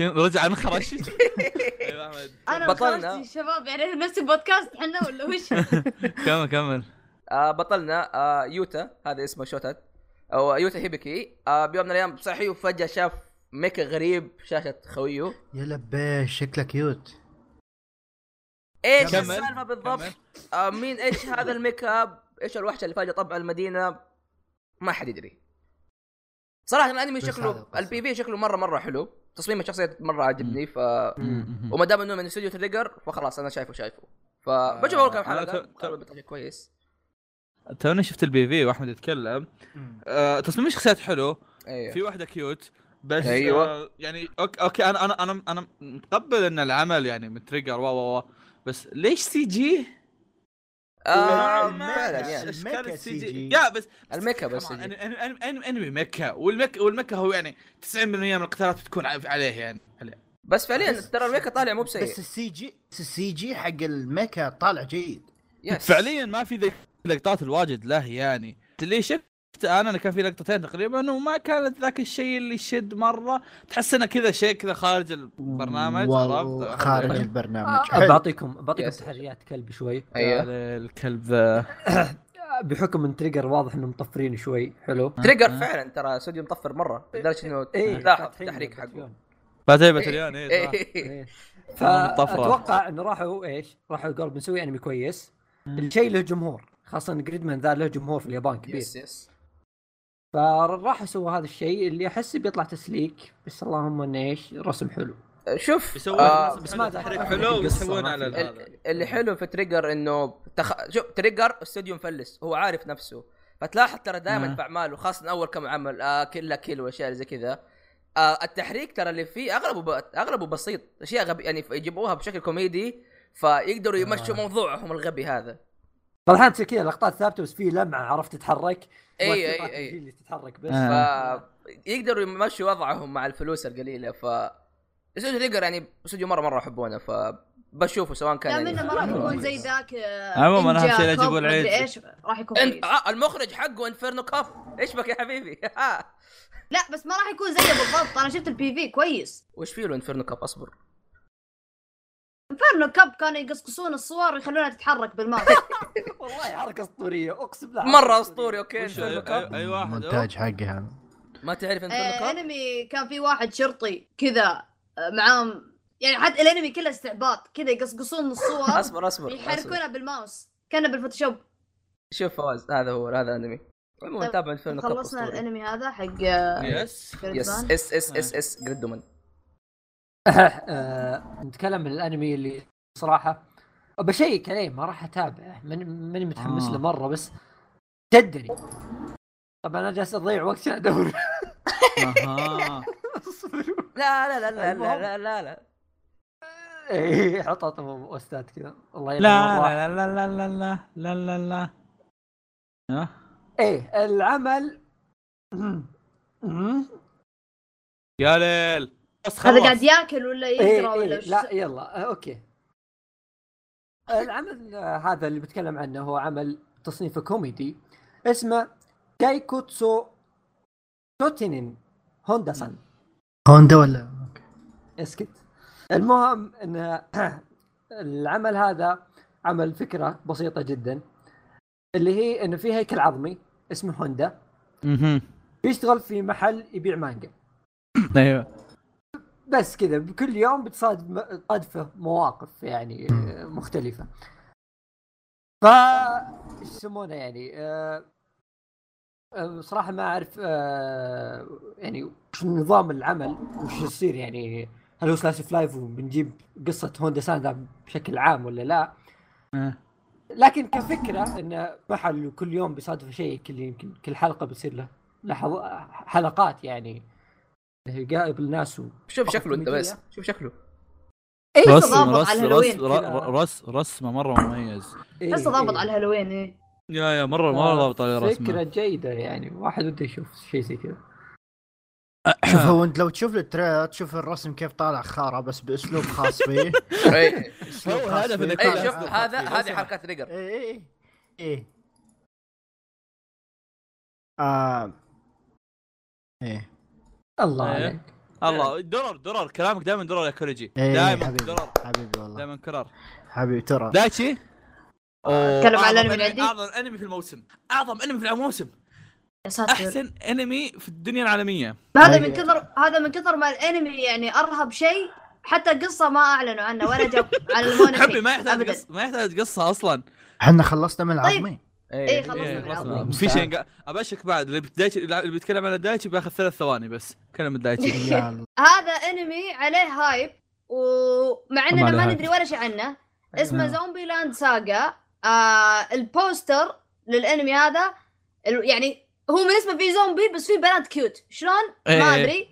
رجع نخرش أيوه أحمد. أنا بطلنا. بطلنا شباب يعني نفس البودكاست إحنا ولا وش؟ كمل كمل. آه بطلنا. آه يوتا. هذا اسمه شوتات. أو يوتا هيبيكي. آه بيوم من الأيام صحي وفجأة شاف ميكا غريب شاشة خويه يا لبيش شكله cute إيش كمل. السالفة بالضبط؟ كمل. آه مين إيش هذا الميكا إيش الوحشه اللي فجاه طبع المدينة ما حد يدري. صراحة الأنمي شكله. ال PV شكله مرة مرة حلو. تصميم الشخصيات مرة عجبني ف. وما دام إنه من استوديو Trigger فخلاص أنا شايفه شايفه. فبشوف أول كم حلقة. كويس. توني شفت ال PV وأحمد يتكلم. آه، تصميم الشخصيات حلو. أيوه. في واحدة cute بس أيوة. آه يعني okay okay أنا أنا أنا أنا متقبل إن العمل يعني من Trigger وا وا بس ليش سي جي؟ آه فعلا يعني الميكا CG. جي؟ yeah بس الميكا بس أنمي ميكا. والميكا والميكا هو يعني 90% من القتالات بتكون عليه يعني. عليه. بس فعليا بس- ترى الميكا طالع مو بس بسيء السي جي السي جي حق الميكا طالع جيد. يس فعليا ما في ذيك اللقطات الواجد له يعني. اللي شفت أنا أنا كان في لقطتين تقريبا وما كانت ذاك الشيء اللي يشد مرة. تحس إنه كذا شيء كذا خارج البرنامج عرفت؟ خارج. البرنامج. أه، حلو. بعطيكم بعطيكم. تحريات كلب شوي. أيوه. الكلب ذا بحكم إن تريجر واضح انهم مطفرين شوي. حلو. تريجر فعلا ترى استوديو مطفر مرة. لدرجة إنه إيه لاحظ فاتحين التحريك حقه. باتري Patreon. اي إيه. إيه. فأتوقع إنه راحوا إيش؟ راحوا قالوا بنسوي أنمي كويس. الشيء له جمهور خاصة إن Gridman ذا له جمهور في اليابان كبير. yes yes. فراحوا سووا هذا الشيء اللي أحس بيطلع تسليك بس اللهم إنه إيش؟ رسم حلو شوف يسوون آه بس ما تحريك دخل. حلو ما على. هذا. ال- اللي حلو في Trigger إنه تخ... شوف Trigger استوديو مفلس هو عارف نفسه فتلاحظ ترى دائما آه. في اعماله خاصه أول كم عمل آه Kill la Kill والاشياء اللي زي كذا آه التحريك ترى اللي فيه أغلبه ب... أغلبه بسيط أشياء غبي يعني يجيبوها بشكل كوميدي فيقدروا يمشوا آه. موضوعهم الغبي هذا طبعا تصير كذا لقطات ثابته بس في لمعة عرفت تتحرك؟ اي اي اي اللي تتحرك بس. آه. ف يقدروا يمشوا وضعهم مع الفلوس القليلة ف استوديو Trigger يعني استوديو مرة مرة يحبونه فبشوفه سواء كان لا يعني منه ما راح يكون زي ذاك آه، عموماً Ninja Slayer كوب يجيبوا مدري العيد. إيش راح يكون انت آه المخرج حقه Inferno Cop إيش بك يا حبيبي؟ لا بس ما راح يكون زيه بالضبط أنا شفت ال PV كويس. وش فيه له Inferno Cop أصبر. Inferno Cop كانوا يقصقصون الصور ويخلونها تتحرك بالماوس والله حركة أسطورية أقسم بالله مرة أسطوري أوكي. Inferno أي- Cop أي واحد المونتاج حقي هذا ما تعرف Inferno آه، Cop انمي كان في واحد شرطي كذا آه، معاهم يعني حتى الأنمي كله استعباط كذا يقصقصون الصور أصبر أصبر, أصبر. يحركونها بالماوس كأنه بالفوتوشوب. شوف فواز هذا هو هذا أنمي. عموما طيب، تابع انفيرنو كاب خلصنا. الأنمي هذا حق يس يس. اس اس اس اس جريدومان نتكلم من الانمي اللي صراحة بشيك عليه ما راح اتابعه ماني ماني متحمس آه. له مره بس جدني طبعا أنا جالس اضيع وقتي ادور أها لا لا لا لا لا لا لا لا إيه حط حط بوستات كذا الله لا. لا لا لا لا لا لا لا لا ها إيه العمل يا ليل بس هذا قاعد ياكل ولا إيه يقرأ ولا إيه وش لا يلا آه، أوكي. العمل آه، هذا اللي بتكلم عنه هو عمل تصنيفه كوميدي اسمه Gaikotsu Shotenin Honda-san هوندا ولا؟ اسكت. المهم إن العمل هذا عمل فكرة بسيطة جدا اللي هي انه في هيكل عظمي اسمه هوندا. بيشتغل في محل يبيع مانجا. أيوه. بس كذا بكل يوم بتصادف مواقف يعني آه، مختلفة ف إيش يسمونه يعني آه، آه، صراحة ما أعرف آه، يعني وش نظام العمل وش يصير يعني هل هو slice of life وبنجيب قصة هوندا سان ذا بشكل عام ولا لا آه. لكن كفكرة انه محل كل يوم بيصادف شيء كل يمكن كل حلقة بتصير له. حلقات يعني يقابل ناس و... شوف شكله أنت. بس شوف شكله إيه رسم رسم على رسم. رس رسمه مرة مميز إيه لسه ضابط إيه. على الهالوين إيه. يا يا مره مرة ضابط على فكرة رسمه جيدة يعني واحد وده يشوف شيء زي كذا شوف هو أنت لو تشوف التريلر تشوف الرسم كيف طالع خارة بس بأسلوب خاص فيه اي أسلوب هو خاص هدف فيه. إنك اي طالع شوف هذا. هذه حركات ريجر إيه إيه إيه آه. إيه الله إيه. عليك. الله درر درر. كلامك دائما درر يا كوريجي إيه دائما حبيبي درر. حبيبي والله. دائما كرر. حبيبي ترى. دايتشي تكلم عن أعظم الأنمي اللي عندي أعظم أنمي في الموسم. أعظم أنمي في الموسم. يا ساتر. أحسن أنمي في الدنيا العالمية. هذا من هاي- كثر هذا من كثر ما الأنمي يعني أرهب شيء حتى قصة ما أعلنوا عنها ولا جاب علمونا حبي شيء ما يحتاج. قصه ما يحتاج قصة أصلا. إحنا خلصنا من طيب. إيه، خلصنا إيه، من خلصنا. العظمي. في شيء قا- ابشك بعد اللي بتدايتشي اللي بيتكلم عن دايتشي بياخذ ثلاث ثواني بس كلم دايتشي. هذا انمي عليه هايب ومع إننا ما. ندري ولا شيء عنه اسمه. Zombie Land Saga آه ال poster للانمي هذا يعني هو من اسمه في زومبي بس في بنات cute شلون إيه. ما أدري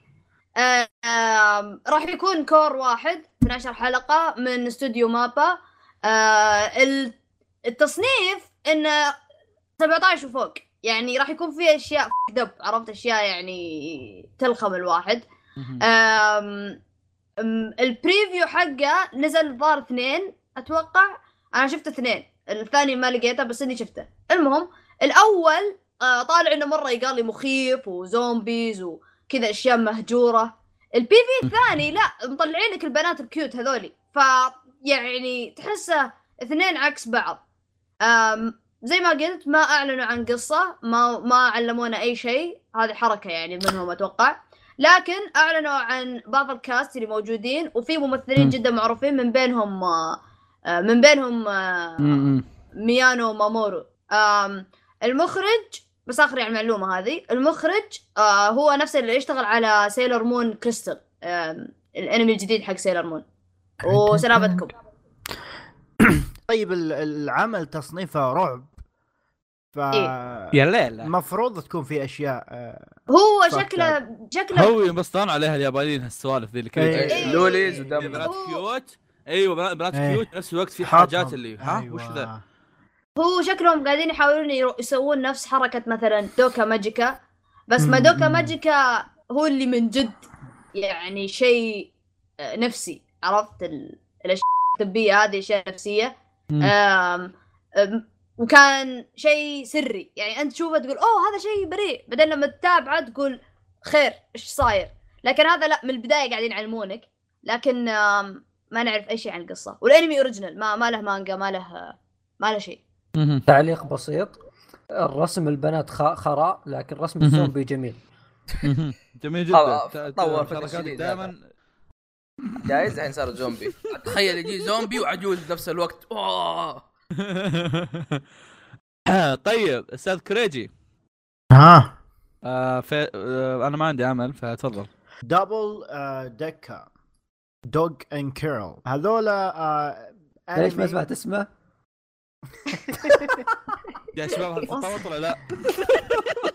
آه آم، راح يكون cour واحد 12 حلقة من استوديو MAPPA آه ال- التصنيف إنه 17 وفوق. يعني راح يكون فيه أشياء دم عرفت؟ أشياء يعني تلخم الواحد. أم أم ال preview حقه نزل الظاهر اثنين. أتوقع أنا شفت اثنين. الثاني ما لقيته بس إني شفته. المهم الأول آه طالع إنه مرة يقال لي مخيف و zombies وكذا أشياء مهجورة. ال PV الثاني لا مطلعين لك البنات ال cute هذولي. ف يعني تحسه اثنين عكس بعض. أم زي ما قلت ما أعلنوا عن قصة ما ما علمونا أي شيء هذه حركة يعني منهم أتوقع. لكن أعلنوا عن بعض ال cast اللي موجودين وفي ممثلين مم. جدا معروفين من بينهم آه، من بينهم آه،. ميانو مامورو. المخرج بس آخر يعني المعلومه هذه. المخرج آه هو نفسه اللي يشتغل على Sailor Moon Crystal الأنمي الجديد حق Sailor Moon وسلامتكم. طيب ال- العمل تصنيفه رعب. ف إيه. يا ليل المفروض تكون في أشياء آه، هو. شكله شكله هو ينبسطون عليها اليابانيين هالسوالف ذي اللي إيه. كذا إيه. lolis إيه. ودم بنات cute إيوه بنات إيه. cute نفس الوقت في. حاجات اللي ها أيوة. وش ذا هو شكلهم قاعدين يحاولون يسوون نفس حركة مثلا دوكا Magica بس مم، Madoka مم. Magica هو اللي من جد يعني شيء آه، نفسي عرفت ال- الأشياء الطبية هذه أشياء آم، وكان شيء سري. يعني أنت تشوفه تقول أوه هذا شيء بريء. بعدين لما تتابعه تقول خير إيش صاير؟ لكن هذا لا من البداية قاعدين يعلمونك لكن ما نعرف أي شيء عن القصة. والأنمي original ما ما له مانجا ما له ما له شيء. تعليق بسيط. الرسم البنات خ- خراء لكن رسم. الزومبي جميل. جميل جدا. طور فكرة جديدة دائما عجايز؟ الحين صار زومبي. تخيل يجي زومبي وعجوز بنفس الوقت. أوه. طيب أستاذ كريجي. ها. آه في آه أنا ما عندي عمل فتفضل. دبل دكا دوغ اند كيرل هذولا ليش ما سمعت اسمه؟ يا شباب تطوط ولا لا؟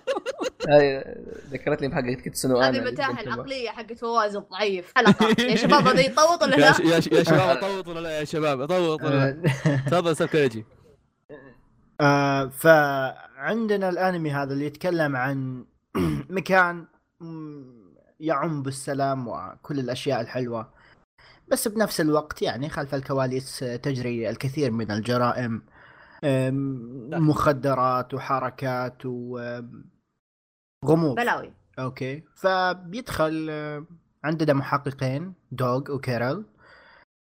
هاي ذكرتني بحق كيتسونو هذه أنا المتاهه العقلية حقت فواز الضعيف. حلقه يا شباب هذا يطوط ولا لا؟ يا, ش... يا شباب اطوط ولا لا يا شباب؟ اطوط ولا لا؟ تفضل أستاذ كريجي. آه فعندنا الأنمي هذا اللي يتكلم عن مكان يعم بالسلام وكل الأشياء الحلوة. بس بنفس الوقت يعني خلف الكواليس تجري الكثير من الجرائم آم، مخدرات وحركات وغموض بلاوي. أوكي. فبيدخل آه، عندنا محققين دوغ وكيرل.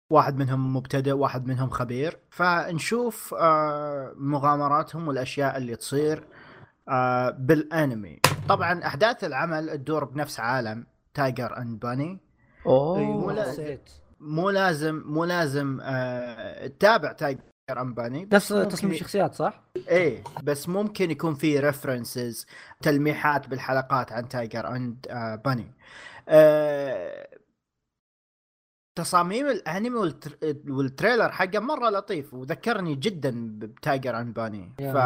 واحد منهم مبتدئ واحد منهم خبير. فنشوف آه، مغامراتهم والأشياء اللي تصير آه، بالأنمي. طبعا أحداث العمل تدور بنفس عالم Tiger and Bunny أوه. مو لا- نسيت. مو لازم مو لازم تتابع Tiger and Bunny نفس ممكن- تصميم الشخصيات صح؟ إيه بس ممكن يكون في references تلميحات بالحلقات عن Tiger and Bunny آه تصاميم الانمي والتر... وال trailer حقه مرة لطيف وذكرني جدا ب Tiger and Bunny. ف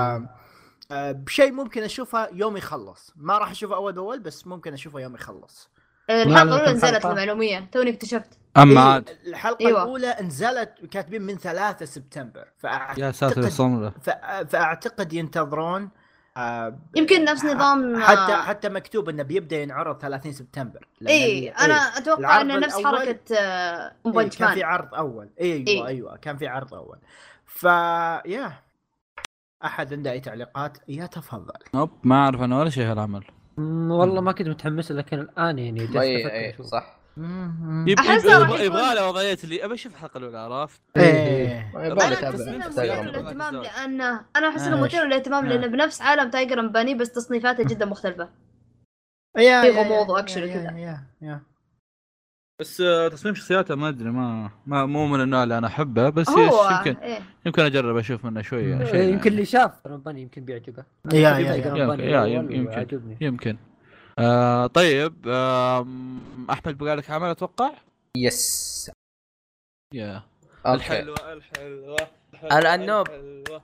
آه، بشيء ممكن أشوفه يوم يخلص ما راح أشوفه أول بأول بس ممكن أشوفه يوم يخلص الحلقة الاولى كم نزلت؟ المعلومية توني اكتشفت أما إيه، عاد. الحلقة أيوة. الأولى نزلت كاتبين من 3 سبتمبر فأعتقد... يا ساتر يا ف... فأعتقد ينتظرون آه، يمكن نفس نظام حتى حتى مكتوب إنه بيبدأ ينعرض 30 سبتمبر اي أنا إيه. أتوقع انه نفس حركة آه، إيه بنش كان في عرض أول. إيوه إيه. إيوه كان في عرض أول. ف يا. أحد عنده أي تعليقات؟ يتفضل نوب ما أعرف أنا ولا شيء هالعمل والله ما كنت متحمس لكن الآن يعني جالس اي أفكر اي. صح. يبغى له وضعية اللي أبى أشوف الحلقة الأولى عرفت؟ إيه يبغى أنا احس انه. لأنه أنا أحس إنه مثير للاهتمام. لأنه بنفس عالم تايجر باني بس تصنيفاته جدا مختلفة يا في غموض يا- وكذا. بس آه، تصميم شخصياته ما أدري ما, ما مو من النوع اللي أنا أحبه بس يمكن إيه. يمكن أجرب أشوف منه شوية شيء إيه، يمكن اللي شاف رمباني يمكن بيعجبه يا- يا- يمكن. يمكن آه طيب آه أحمد بقى لك عمل أتوقع؟ يس يا أوكي الحلوة الحلوة. الحلوة.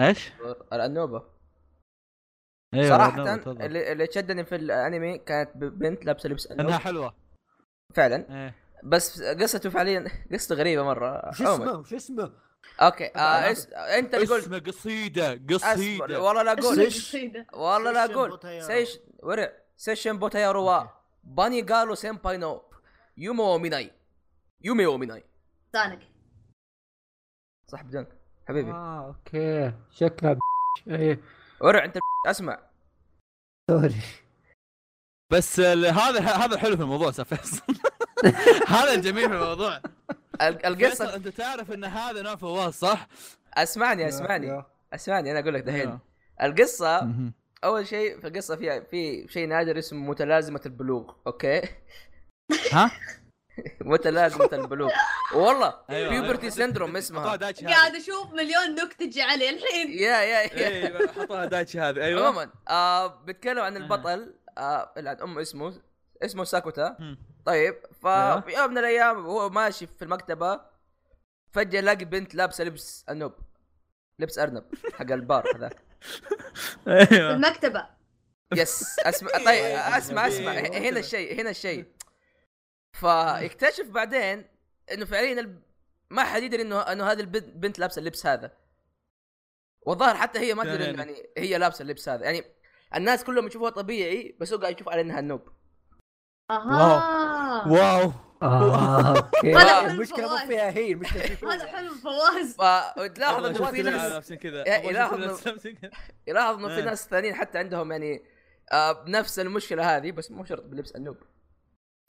إيش؟ الأنوبة أيوه العنوب، تفضل. اللي, اللي شدني في الأنمي كانت ب- بنت لابسة لبس إنها حلوة فعلا إيه بس قصته فعليا قصته غريبة مرة عموما. اسمه وش اسمه؟ أوكي آه اس... أنت اللي قلت. اسمه قصيدة قصيدة. والله لا أقول. والله لا أقول. سيش ورع سيشن بوتايارو وا. باني قالوا سيمباي نو. يومو وميناي. يومي وميناي. سانك صح بدونك حبيبي. آه أوكي. شكلها ب... إيه. ورع أنت أسمع. سوري. بس ال- هذا هذا الحلو في الموضوع فيصل هذا الجميل في الموضوع. القصة أنت تعرف إن هذا نوع فواز صح؟ اسمعني اسمعني اسمعني أنا أقول لك دحين. القصة. أول شيء في القصة فيها في شيء نادر اسمه متلازمة البلوغ أوكي ها؟ متلازمة البلوغ والله أيوه، puberty. syndrome اسمها قاعد أشوف مليون نكته تجي علي الحين يا يا يا أيوه حطوها دايتشي هذه أيوه عموما آه بتكلم عن البطل آه امه اسمه اسمه ساكوتا. طيب. ففي يوم من الأيام وهو ماشي في المكتبة فجأة يلاقي بنت لابسة لبس النوب لبس أرنب حق البار هذاك. في أيوه المكتبة. يس أسمع طيب أسمع أسمع هنا الشيء هنا الشيء. فيكتشف بعدين إنه فعليا الب- ما حد يدري إنه إنه هذه البنت بنت لابسة اللبس هذا. والظاهر حتى هي ما تدري يعني. يعني هي لابسة اللبس هذا. يعني الناس كلهم يشوفوها طبيعي بس هو قاعد يشوف على إنها نوب أها. واو. آه أوكي. هذا المشكلة مو فواز. فيها هي المشكلة في هذا حلو فواز. فتلاحظ إنه في ناس لابسين كذا. إيه، يلاحظ انه في آه. ناس ثانيين حتى عندهم يعني آه نفس المشكلة هذه بس مو شرط بلبس النوب.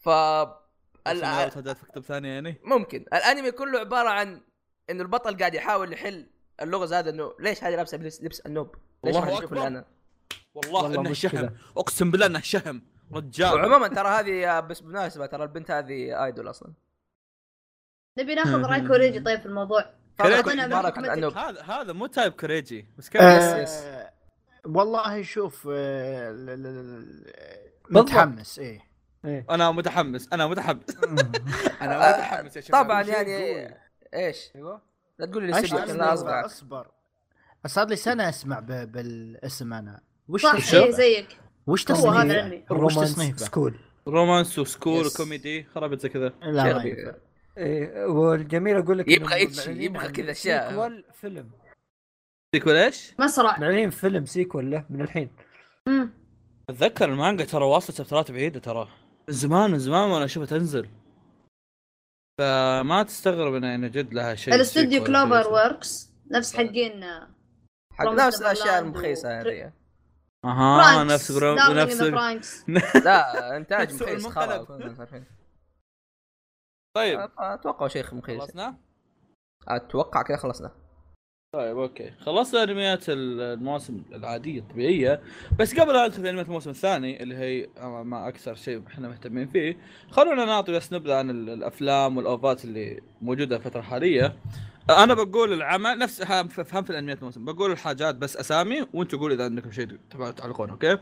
ف عشان ال- عرفت هدات في كتب ثانية يعني؟ ممكن. الأنمي كله عبارة عن إنه البطل قاعد يحاول يحل اللغز هذا إنه ليش هذه لابسة لبس, لبس النوب؟ ليش الله ما أكبر. أنا؟ والله, والله إنه مشكلة. شهم. أقسم بالله إنه شهم. رجال. وعموما ترى هذه بس بالمناسبة ترى البنت هذه idol أصلا. نبي ناخذ رأي كوريجي طيب في الموضوع. هذا هذا مو type كوريجي. بس كيف آه، yes. والله شوف آه،. متحمس إيه. إيه. أنا متحمس أنا متحمس. أنا متحمس يا شباب طبعا يعني. إيش؟ أيوه. لا تقول لي الاستديو اصبر أصبر. صار لي سنة أسمع ب- بالاسم أنا. وش صح؟ إيه زيك. وش هو تصنيفه؟ هذا الانمي وش تصنيفه؟ سكول رومانس وسكول. وكوميدي خرابيط زي كذا لا. إيه والجميل أقول لك يبغى معلنين يبغى عن كذا أشياء. سيكوال فيلم سيكول إيش؟ مسرح معلنين فيلم سيكوال له من الحين مم. أتذكر المانجا ترى واصلة شابترات بعيدة ترى من زمان من زمان وأنا أشوفها تنزل فما تستغرب إنه يعني جد لها شيء الاستوديو سيكول كلوبر شيء. Works نفس حقين حق نفس الأشياء المخيسة هذه أها نفس برو... نفس. لا. إنتاج مخيس. خلاص طيب. أتوقع شيء مخيس. خلصنا؟ أتوقع كذا خلصنا. طيب أوكي. خلصنا أنميات المواسم العادية الطبيعية. بس قبل لا ندخل في أنميات الموسم الثاني اللي هي ما أكثر شيء إحنا مهتمين فيه خلونا نعطي بس نبذة عن ال- الأفلام والأوفات اللي موجودة الفترة الحالية. أنا بقول العمل نفس فهم في الأنميات الموسم بقول الحاجات بس أسامي وأنتم قولوا إذا عندكم شيء تعلقون أوكي؟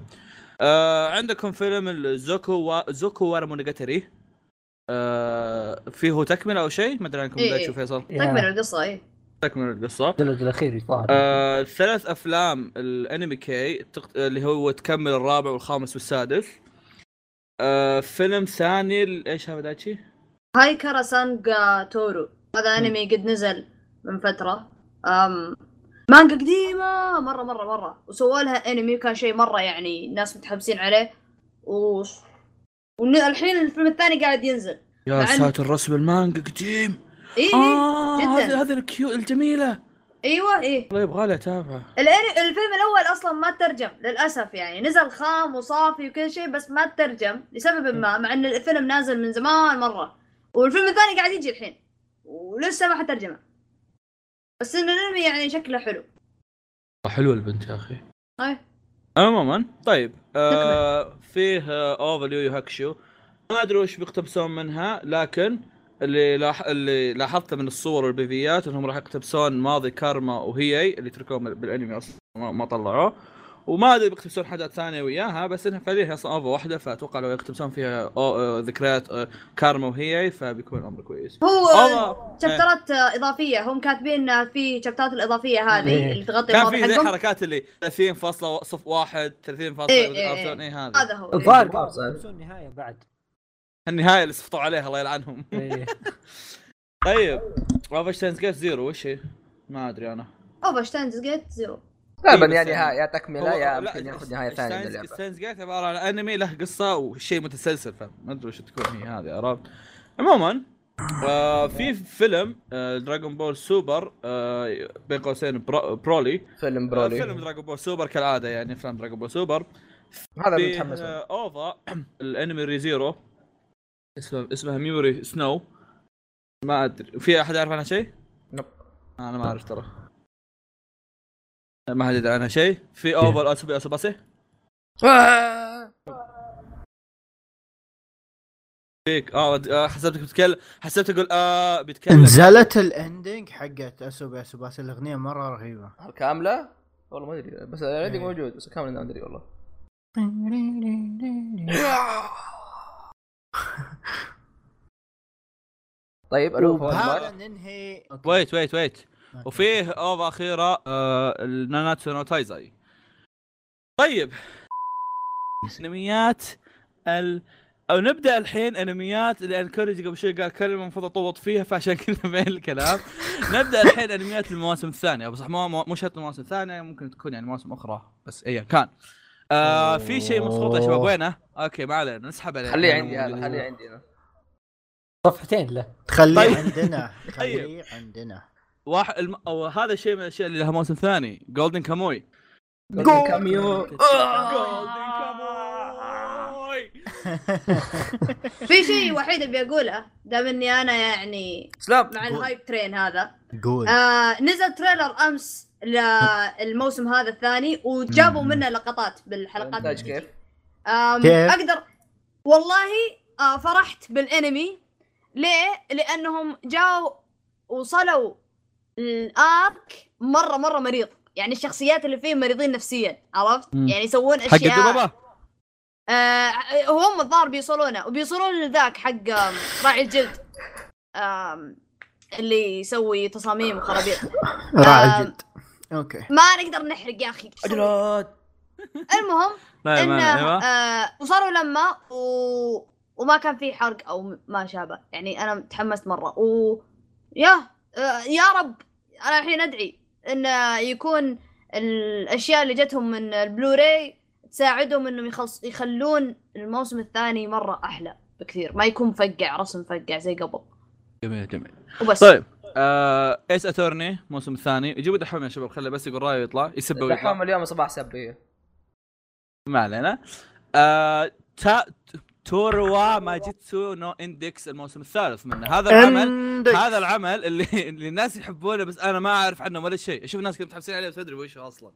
آه عندكم فيلم الزوكو و... زوكو وارا مونوجاتري آه فيه تكملة أو شيء؟ ما أدري عنكم إيه إيه. تشوف فيصل. تكمل القصة إيه. تكملة القصة. الجلد الأخير الظاهر آه، ثلاث أفلام الأنمي كي تق... اللي هو تكمل الرابع والخامس والسادس. آه، فيلم ثاني إيش هذا دايتشي؟ هايكارا سان جا تورو هذا أنمي قد نزل من فترة. أم مانجا قديمة مرة مرة مرة. وسووا لها انمي وكان شيء مرة يعني الناس متحمسين عليه. و والحين الفيلم الثاني قاعد ينزل. يا ساتر رسم المانجا قديم. إيه آه جداً. هذه هذه الكيو الجميلة. أيوه إيه. والله يبغى لي اتابعه الفيلم الأول أصلا ما ترجم للأسف يعني. نزل خام وصافي وكل شيء بس ما ترجم لسبب ما مع إن الفيلم نازل من زمان مرة. والفيلم الثاني قاعد يجي الحين ولسه ما حترجمه. بس ان الانمي يعني شكله حلو. حلوة البنت يا أخي. اي عموما طيب آه فيه آه OVA يو هاكشو ما أدري وش بيقتبسون منها لكن اللي لاح... اللي لاحظته من الصور والبيفيات إنهم راح يقتبسون ماضي كوراما وهيي اللي تركوه بالأنمي أصلا ما, ما طلعوه. وما أدري بيقتبسون حاجات ثانية وياها بس إنها فعليا هي أصلا OVA واحدة فأتوقع لو يقتبسون فيها ذكريات كارما وهيي فبيكون الأمر كويس هو شابترات إضافية هم كاتبين في شابترات الإضافية هذه إيه. اللي تغطي كان في زي حركات اللي 30 فاصلة صف واحد 30 فاصلة إيه، إيه،؟ إيه. إيه هذا هذا هو الظاهر النهايه بعد النهاية اللي سقطوا عليها الله يلعنهم. طيب اوفا شتاينز جيت زيرو وش هي؟ ما أدري أنا اوفا شتاينز جيت زيرو غالبا بس يعني يعني- ها يا تكملة يا يمكن ياخذ نهاية ثانية من اللعبه Gate عباره عن أنمي له قصة وشيء متسلسل فما أدري وش تكون هي هذه عرفت؟ عموما آه في فيلم آه Dragon Ball Super آه بين قوسين برو برولي فيلم آه برولي فيلم Dragon Ball Super كالعادة يعني افلام Dragon Ball Super هذا متحمس. آه OVA الأنمي Re:Zero اسمه اسمها Memory Snow ما أدري في أحد يعرف عنها شيء؟ nope. أنا ما أعرف ترى ما حد يدري عنها شيء في OVA اسوبي اسوباسي آه. فيك. آه آه، حسبتك بتتكلم حسبت أقول آه بيتكلم نزلت ال ending حقت اسوبي اسوباس الأغنية مرة رهيبة. كاملة؟ والله ما أدري. بس ال ending موجود. بس كاملة ما أدري والله. طيب ألو؟ ننهي wait wait wait وفيه OVA أخيرة آه الناناتسو نو تايزاي طيب. أنميات ال أو نبدأ الحين أنميات لأن كوريجي قبل شوي قال كلمة المفروض أطوط فيها فعشان كذا بين الكلام. نبدأ الحين أنميات المواسم الثانية. بس مو مو شرط المواسم الثانية ممكن تكون يعني مواسم أخرى بس ايا كان. آه في شيء مسقوط يا شباب وينه؟ أوكي ما علينا نسحب عليه خليه عندي هذا خليه عندي. أنا صفحتين له. تخليه طيب. عندنا طيب. تخليه عندنا. واحد الم... أو هذا شيء من الأشياء اللي لها موسم ثاني Golden Kamuy كاميو Golden Kamuy في شيء وحيد اللي بقوله دام إني أنا يعني سلام. مع ال hype train هذا. قول. آه نزل trailer أمس للموسم هذا الثاني وجابوا. منه لقطات بالحلقات. كيف؟ أقدر والله آه فرحت بالانمي. ليه؟ لأنهم جاوا وصلوا الآرك مرة مرة مريض. يعني الشخصيات اللي فيه مريضين نفسيا عرفت؟ مم. يعني يسوون حق أشياء. الدبابة؟ آه هم الظاهر بيوصلونه وبيوصلون لذاك حق راعي الجلد. آم، اللي يسوي تصاميم وخرابيط. راعي الجلد. أوكي. ما نقدر نحرق يا أخي. اجلاد المهم إنه أيوه. آه وصاروا لما و... وما كان في حرق أو ما شابه. يعني أنا تحمست مرة. و يا آه يا رب. أنا الحين أدعي انه يكون الأشياء اللي جتهم من البلوراي تساعدهم إنهم يخلص يخلون الموسم الثاني مرة أحلى بكثير. ما يكون مفقع رسم مفقع زي قبل. جميل جميل. وبس. طيب آه Ace Attorney الموسم الثاني. يجيبوا دحوم يا شباب خليه بس يقول رأيه ويطلع يسب ويطلع. دحوم اليوم صباح سب إيه. ما علينا. آه تو ارو ماجتسو نو Index الموسم الثالث منه. هذا العمل عندك. هذا العمل اللي اللي الناس يحبونه بس أنا ما أعرف عنه ولا شيء. أشوف الناس كذا متحمسين عليه بس أدري وش هو أصلا.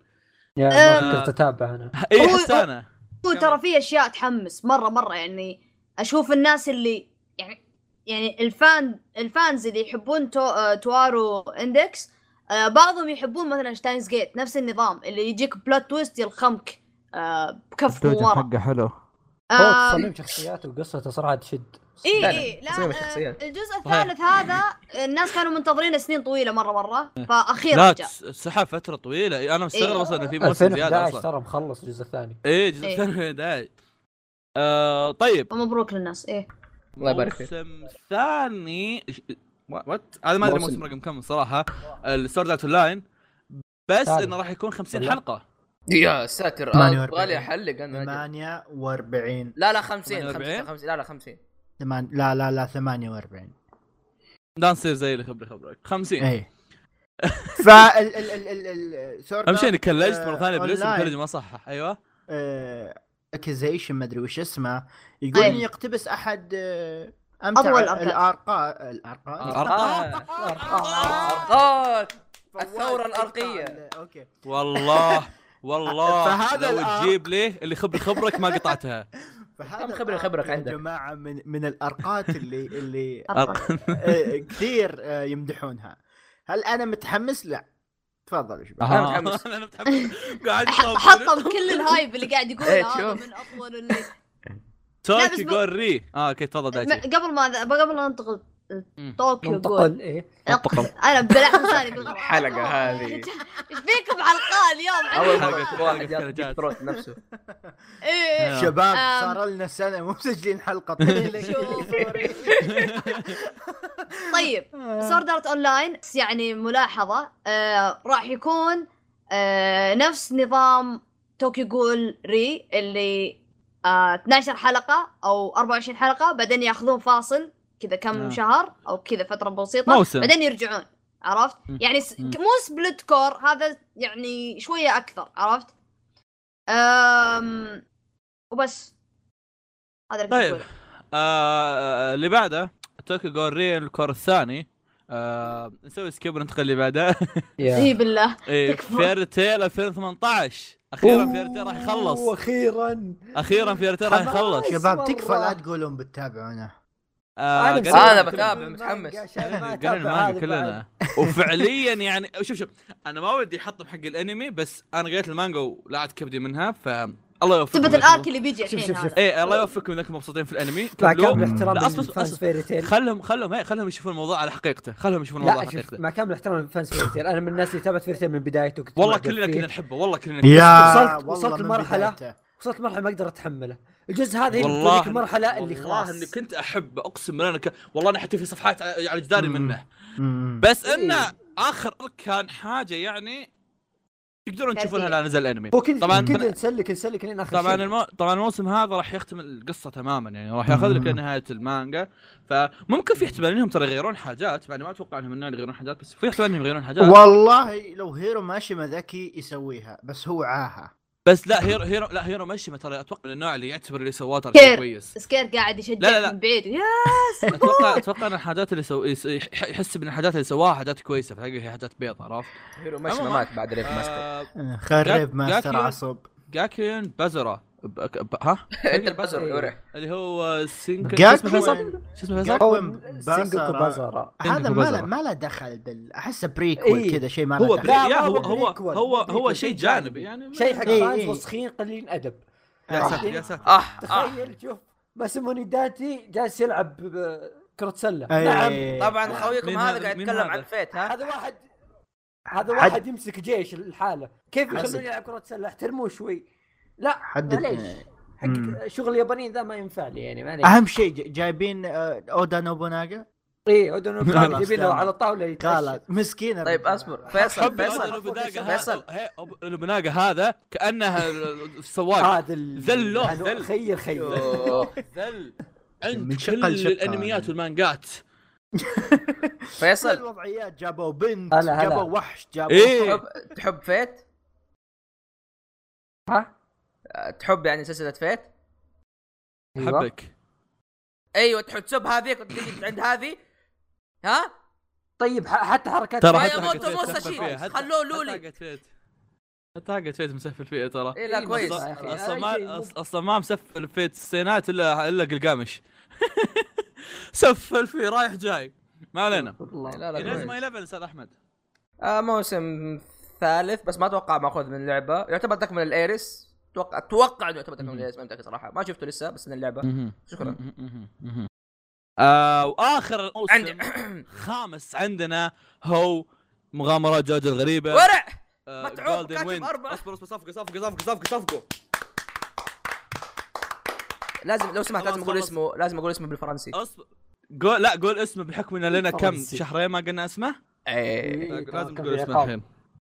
يا. ما قدرت أتابع أنا. اي حتى أنا هو ترى في أشياء تحمس مره مرة يعني أشوف الناس اللي يعني يعني ال fan ال fans اللي يحبون تو تو ارو Index آه، بعضهم يحبون مثلا Steins Gate نفس النظام اللي يجيك plot twist يلخمك آه، بكف من ورا. حلو. هو تصميم شخصيات وقصته صراحة تشد. إي لا، إي لا، لا آه،. الجزء الثالث هذا الناس كانوا منتظرينه سنين طويلة مرة مرة فأخيرا لا جاء تس- سحب فترة طويلة. أنا مستغرب إيه. أصلا انه في موسم زيادة 2011 أصلا. ترى مخلص الجزء الثاني. إيه جزء إيه. ثاني 2011 آه طيب. فمبروك للناس إيه الله يبارك فيك. موسم ثاني إيش- what هذا ما أدري موسم. رقم كم صراحة. ال Sword Art Online بس. إنه راح يكون 50 ولا؟ حلقة. يا ساتر 48. أبغى لي أحلق أنا 48 لا لا 50 48. 50 لا لا 50 ثمان لا لا لا 48 لا نصير زي اللي خبري خبرك. 50 اي فال ال ال ال ال أهم شيء إني كلجت مرة آه، ثانية بالاسم. كوريجي ما صحح. أيوه. آه، اكيزيشن ما أدري وش اسمه. يقول أي. انه يقتبس أحد آه، أمتع. الأرقام الأرقام. ارقاد الثورة الأرقية. أوكي. والله. والله فهذا لو تجيب لي اللي خبري خبرك ما قطعتها فهذا كم الآرك خبرك يا عندك؟ جماعة من من الأرقات اللي اللي. آه، كثير آه، يمدحونها هل أنا متحمس لا تفضلوا شباب أها. أنا متحمس. أنا متحمس قاعد حطه بكل الهايب اللي قاعد يقول إيه، هذا. من افضل اللي ب- جول ري آه أوكي تفضل قبل ما قبل ما ننتقل مم. طوكيو جول إيه؟ أنا بلعت لساني بالغلط. الحلقة هذه. إيش فيكم حلقه اليوم؟ أول جات. ثروت نفسه. إيه. شباب. صار لنا سنة مو مسجلين حلقة. طيب Sword Art Online يعني ملاحظة آه راح يكون آه نفس نظام Tokyo Ghoul:re اللي آه 12 حلقة أو 24 حلقة بعدين ياخذون فاصل كذا كم آه. شهر أو كذا فترة بسيطة موسم. بعدين يرجعون عرفت م. يعني س... م. مو split cour هذا يعني شوية أكثر عرفت أم... وبس هذا اللي طيب أقوله. آه اللي بعده Tokyo Ghoul:re ال cour الثاني آه نسوي skip وننتقل اللي بعده إي بالله. فير تيل 2018 أخيرا Fairy Tail راح يخلص وأخيرا أخيرا Fairy Tail راح يخلص. شباب. تكفى لا تقولون بتتابعونا آه كل بتابع، متحمس. أتابع المانجا كلنا. وفعليا يعني شوف شوف أنا ما ودي احطم حق الانمي بس أنا قريت المانجا ولعت كبدي منها ف الله يوفقكم. تبت ال arc اللي بيجي الحين شوف- شوف. إيه الله يوفقكم إنكم مبسوطين في الانمي. مع. كامل احترام خلهم خلهم هي خلهم يشوفون الموضوع على حقيقته. خلهم يشوفون الموضوع على حقيقته. مع كامل احترام لل fans Fairy Tail أنا من الناس اللي تابعت Fairy Tail من بدايته والله كلنا. كنا نحبه والله كلنا يا وصلت- وصلت. بدايته. وصلت مرحله ما أقدر أتحمله. الجزء هذا والله المرحله اللي والله خلاص إني كنت احبه أقسم بالله انك والله أنا حتى في صفحات على جداري مم. منه. بس إيه. انه آخر كان حاجة يعني تقدرون. تشوفونها لا نزل الانمي طبعاً كنت بن- نسلك نسلك لين آخر طبعا شيء. المو... طبعا الموسم هذا راح يختم القصة تماما يعني راح يأخذ لك مم. نهاية المانجا فممكن في احتمال إنهم ترى يغيرون حاجات يعني ما أتوقع إنهم انهم يغيرون حاجات بس في احتمال إنهم يغيرون حاجات والله لو هيرو ماشي ذكي يسويها بس هو عاها بس لا هيرو هيرو لا هيرو مشي ترى أتوقع من النوع اللي يعتبر اللي سواه ترى. كويس سكير قاعد يشجع لا، لا، لا. من بعيد يا أتوقع أتوقع إن الحاجات اللي سو... يحس إن الحاجات اللي سواها حاجات كويسة في الحقيقة هي حاجات بيض عرفت؟ هيرو ماشي ما مات بعد ريف ماستر آه، خرب جاك- ماستر. عصب جاكين بازرا ب... ب... ها؟ انت البزر يورح اللي هو سينك شو اسمه فيصل؟ شو اسمه فيصل؟ هذا ما له. ما له دخل بال أحسه بريكول إيه. كذا شيء ما هو له بري... دخل هو هو هو بريكول، هو هو شيء جانبي. يعني شيء حق إيه، فانز إيه. وسخين قليل أدب يا ساتر يا ساتر آه آه تخيل شوف ماسيموني داتي جالس يلعب كرة سلة نعم طبعا خويكم هذا؟ قاعد يتكلم؟ عن فيت ها هذا واحد هذا حد- واحد يمسك جيش الحالة كيف يخلونه يلعب كرة سلة احترموه شوي لا حد معليش. حق مم. شغل اليابانيين ذا ما ينفع لي يعني معليش. أهم شيء جايبين آه، أودا نوبوناغا؟ كان يبي له تمام. على الطاوله يتعشى. خلاص مسكين طيب. أصبر. فيصل فيصل. فيصل. البناقه هذا كأنها السواق. هذا ال- ذل له، يعني ذل. خيل خيل يوه، ذل عند كل الأنميات. والمانجات. فيصل. الوضعيات جابوا بنت هلا، هلا. جابوا وحش جابوا إيه. تحب تحب فيت؟ ها؟ آه، تحب يعني سلسله فيت أيوة. أحبك. أيوه تحب تسب هذيك وتجي عند هذه؟ ها؟ طيب حتى حركات ترى حتى. حتى- خلوه لولي. حتى حقت فيت مسفل فيها ترى. إيه لا كويس. أصلا ما أصلا ما مسفل فيت السينات الا إلا قلقامش سفل فيه رايح جاي. ما علينا. لا لا لازم. ما يلفل أستاذ أحمد. آه موسم ثالث بس ما أتوقع ماخوذ من اللعبه يعتبر تكمل الايرس أتوقع أتوقع إنه يعتبر تكمل مهم. الايرس ما متأكد صراحة. ما شفته لسه بس اللعبة. شكراً. آه وآخر عندي موسم خامس عندنا هو مغامرات جوجو الغريبة. ورع! آه، متعوب، كاتب. اصبر اصبر صفقة صفقة صفقة صفقة صفقة. لازم لو سمحت لازم أقول. اسمه لازم أقول اسمه بالفرنسي. أصبر. قول لا قول اسمه بحكم إن لنا كم. شهرين ما قلنا اسمه. إيه. لازم تقول اسمه. الحين.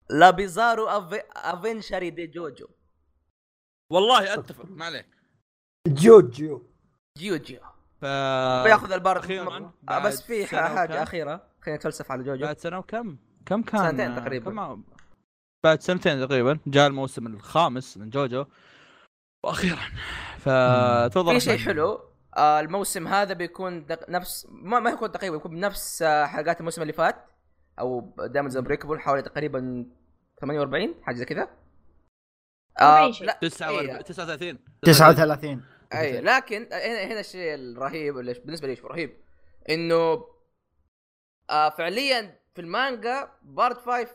le bizzarre avv- avventure di جوجو. والله أتفق. ما عليك. جوجو. جيوجيو ف بياخذ ال part أخيراً، آه، بس في حاجة وكم؟ أخيرة. خلينا نتفلسف على جوجو. بعد سنة وكم؟ كم كان؟ سنتين تقريباً. كم... بعد سنتين تقريبا. جاء الموسم الخامس من جوجو. وأخيرا. فتفضل في شيء. حلو. آه الموسم هذا بيكون دق... نفس ما, ما يكون تقريبا يكون بنفس آه حلقات الموسم اللي فات. أو Diamond is Unbreakable حوالي تقريبا 48 حاجة زي كذا. آه 40 شيء. لا 49 إيه. 39 39 أي لكن هنا هنا الشيء الرهيب اللي بالنسبة لي شو رهيب إنه آه فعليا في المانجا part 5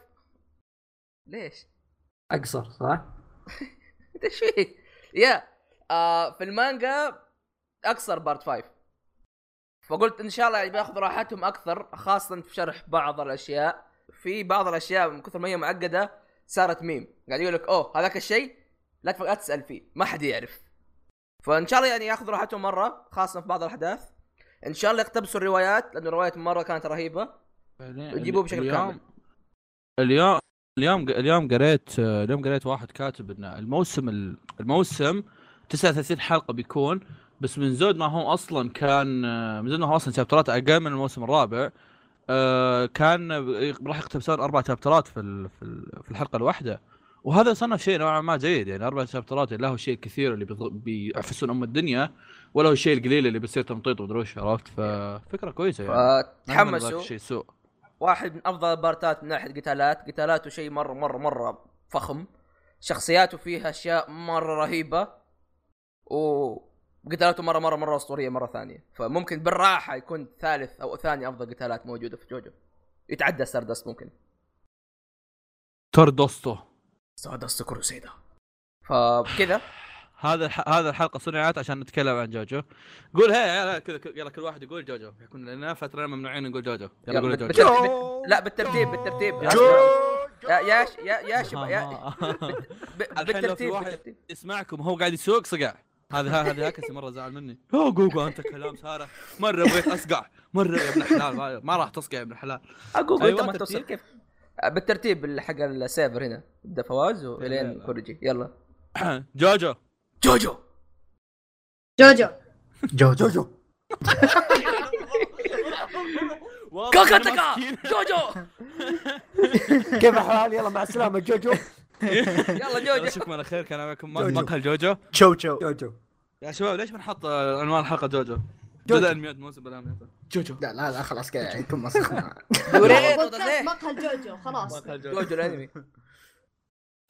ليش؟ أقصر صح؟ انت إيش فيك؟ يا آه في المانجا أقصر part 5 فقلت إن شاء الله يعني بياخذوا راحتهم أكثر خاصة في شرح بعض الأشياء في بعض الأشياء من كثر ما هي معقدة صارت ميم. قاعد يقول لك أوه هذاك الشيء لا لا تسأل فيه ما حد يعرف. فإن شاء الله يعني ياخذوا راحتهم مرة خاصة في بعض الأحداث. إن شاء الله يقتبسوا الروايات لأن الروايات مرة كانت رهيبة. ويجيبوه بشكل اليوم كامل. اليوم اليوم اليوم قريت اليوم قريت واحد كاتب ان الموسم الموسم 39 حلقة بيكون بس من زود ما هو أصلا كان من زود ما هو أصلا شابترات أقل من الموسم الرابع. آه، كان راح يقتبسون أربع شابترات في في ال- في الحلقة الواحدة. وهذا صنف شيء نوعا ما جيد يعني أربع شابترات لا هو الشيء الكثير اللي بيعفسون أم الدنيا ولا هو الشيء القليل اللي بيصير تمطيط ومدري وش عرفت؟ ففكرة كويسة يعني. فتحمسوا. الشيء سوء. واحد من أفضل البارتات من ناحية قتالات قتالاته شيء مره مره مرة فخم. شخصياته فيها أشياء مرة رهيبة. وقتالاته مره مره مرة أسطورية مرة ثانية. فممكن بالراحة يكون ثالث أو ثاني أفضل قتالات موجودة في جوجو. يتعدى ستاردست ممكن. توردوستو ستاردست كروسيدا. فبكذا. هذا الح... هذا الحلقة صنعت عشان نتكلم عن جوجو. قول هي يلا كذا يلا كل واحد يقول جوجو. يكون لنا فترة ممنوعين نقول جوجو. يلا قول جوجو. لا بالترتيب بالترتيب. يا يا يا يا شباب بالترتيب بالترتيب. يسمعكم هو قاعد يسوق صقع. هذا هذا هاكسي مرة زعل مني. هو جوجو أنت كلام سارة. مرة بغيت اصقع مرة يا ابن الحلال ما- ما راح تصقع يا ابن الحلال أقول أيوة، انت ما. توصل. كيف؟ بالترتيب حق السيرفر هنا. يبدا فواز وإلين يلا. كوريجي. يلا. جوجو. جوجو. جوجو. جوجو. جوجو. كاكاتاكا جوجو. كيف الحال؟ يلا مع السلامة. جوجو. يلا جوجو. اشوفكم على خير. كان معكم. مقهى جوجو تشو تشو جوجو. يا شباب ليش بنحط عنوان الحلقة جوجو؟ جوجو. انميات موسم جوجو. لا لا لا خلاص كذا يعني مسخنا. بودكاست ده مقهى جوجو خلاص. مقهى جوجو الأنمي.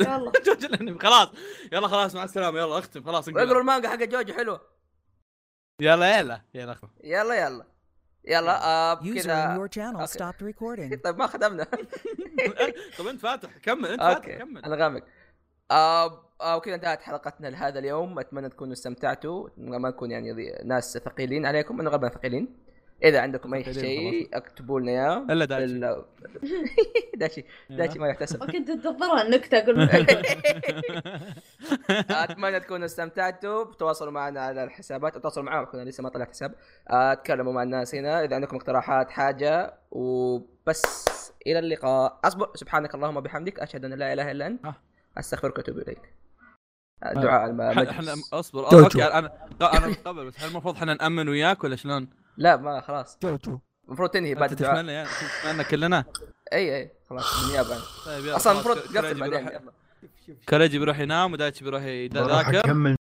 يلا. جوجو الأنمي خلاص. يلا خلاص مع السلامة. يلا اختم خلاص. واقروا المانجا حق جوجو حلوة يلا يلا يلا اختم. يلا يلا. يلا آه كذا your channel Okay. stopped recording. طيب ما خدمنا. طب انت فاتح كمل انت فاتح أوكي كمل. أنا غامق. آه آه وكذا انتهت حلقتنا لهذا اليوم. أتمنى تكونوا استمتعتوا ما نكون يعني ناس ثقيلين عليكم إنه غالبا ثقيلين. إذا عندكم أي شيء اكتبوا لنا إياه. إلا بال- داشي داشي ما يحتسب. كنت تنتظرها النكتة أقول أتمنى تكونوا استمتعتوا. بتواصلوا معنا على الحسابات. تواصلوا معنا كنا لسه ما طلعت حساب آه، تكلموا مع الناس هنا. إذا عندكم اقتراحات حاجة وبس. إلى اللقاء. أصبر. سبحانك اللهم وبحمدك. أشهد أن لا إله إلا أنت. آه. أستغفرك وأتوب إليك. دعاء المجلس. إحنا أصبر. أوكي أنا أنا متقبل بس هل المفروض إحنا نأمن وياك ولا شلون؟ لا ما خلاص. جوجو المفروض تنهي بعد تتمنى يعني؟ تتمنى كلنا إي إي. خلاص بالنيابه أنا. طيب أصلا المفروض تقفل بعدين يلا. كريجي بيروح ينام ودايتشي بيروح يذاكر أكمل